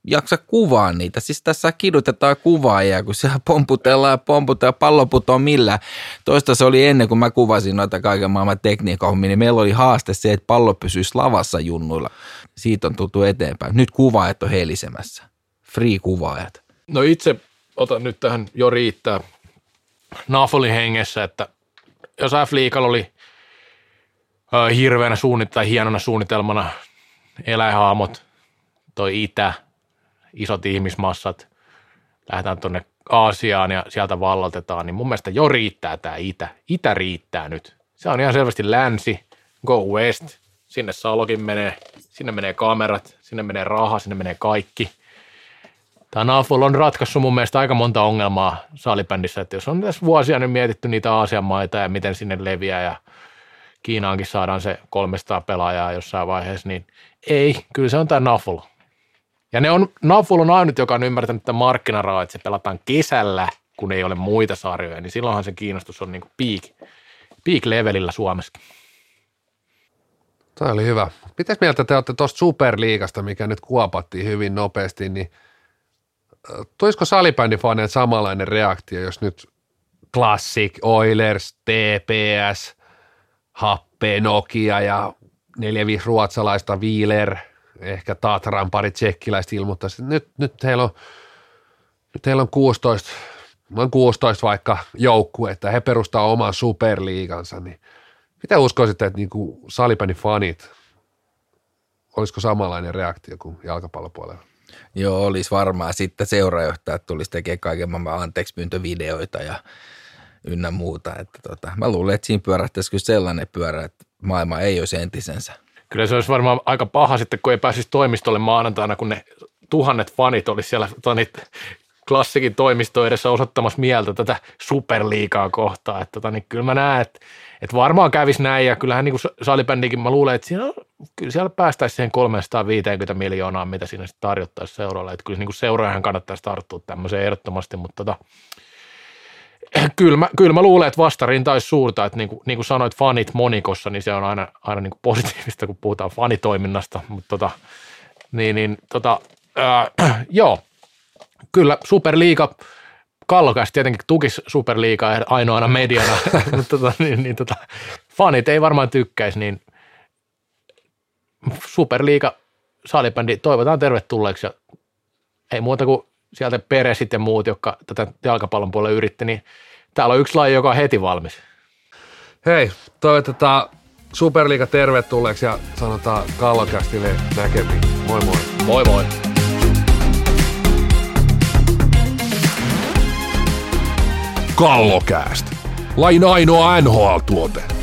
jaksa kuvaa niitä. Siis tässä kidutetaan kuvaajia, kun siellä pomputellaan ja pomputellaan, palloput on millä. Toista se oli ennen, kuin mä kuvasin noita kaiken maailman tekniikkahommia, niin meillä oli haaste se, että pallo pysyisi lavassa junnuilla. Siitä on tultu eteenpäin. Nyt kuvaajat on helisemässä. Free kuvaajat. No itse otan nyt tähän jo riittää Nafolin hengessä, että jos F-liikalla oli hirveänä suunnitelmana hienona suunnitelmana eläinhaamot, toi itä, isot ihmismassat, lähdetään tuonne Aasiaan ja sieltä vallotetaan, niin mun mielestä jo riittää tämä itä. Itä riittää nyt. Se on ihan selvästi länsi, go west, sinne Salokin menee, sinne menee kamerat, sinne menee raha, sinne menee kaikki. Tämä Naful on ratkaissut mun mielestä aika monta ongelmaa salibändissä, että jos on tässä vuosia nyt mietitty niitä Aasian maita ja miten sinne leviää ja Kiinaankin saadaan se 300 pelaajaa jossain vaiheessa, niin ei, kyllä se on tämä Naful. Ja ne on, Naful on ainut, joka on ymmärtänyt tämän markkinarahaa, että se pelataan kesällä, kun ei ole muita sarjoja, niin silloinhan se kiinnostus on niin kuin peak, peak levelillä Suomessa. Tämä oli hyvä. Mitäs mieltä te olette tuosta Superliigasta, mikä nyt kuopattiin hyvin nopeasti, niin tuisiko salibändifaneet samanlainen reaktio, jos nyt Classic, Oilers, TPS, Happe, Nokia ja neljä viisi ruotsalaista, Wieler, ehkä Tatran pari tsekkiläistä ilmoittaisi, että nyt, nyt heillä on nyt heillä on 16, noin 16 vaikka joukkue, että he perustaa oman superliigansa, niin mitä uskoisitte, että niin salibändin fanit, olisiko samanlainen reaktio kuin jalkapallopuolella? Joo, olisi varmaan. Sitten seuraajohtajat tulisi tekemään kaiken maailman anteeksi pyyntövideoita ja ynnä muuta. Että tota, mä luulen, että siinä pyörähtäisi kyllä sellainen pyörä, että maailma ei olisi entisensä. Kyllä se olisi varmaan aika paha sitten, kun ei pääsisi toimistolle maanantaina, kun ne tuhannet fanit olisi siellä tonit, klassikin toimisto edessä osoittamassa mieltä tätä superliikaa kohtaa. Että tota, niin kyllä mä näen, että, että varmaan kävisi näin ja kyllähän niin kuin salibändikin mä luulen, että siinä, kyllä siellä päästäisiin siihen 350 miljoonaa, mitä siinä sitten tarjottaisiin seuralle. Että kyllä niin seuraajan kannattaisi tarttua tämmöiseen ehdottomasti, mutta tota, kyllä, mä, kyllä mä luulen, että vastarinta olisi suurta, että niin kuin, niin kuin sanoit fanit monikossa, niin se on aina, aina niin kuin positiivista, kun puhutaan fanitoiminnasta, mutta tota, niin, niin tota, äh, joo, kyllä Superliiga, Kallokäs tietenkin tukisi Superliigaa ainoana mediana, mutta tota, niin, niin, tota, fanit ei varmaan tykkäisi, niin Superliiga salibändi toivotaan tervetulleeksi ja ei muuta kuin sieltä peresit ja muut, jotka tätä jalkapallon puolella yritti, niin täällä on yksi laji, joka on heti valmis. Hei, toivotetaan Superliiga tervetulleeksi ja sanotaan Kallokästille näkemiin. Moi moi. Moi moi. Kallokääst. Lain ainoa NHL-tuote.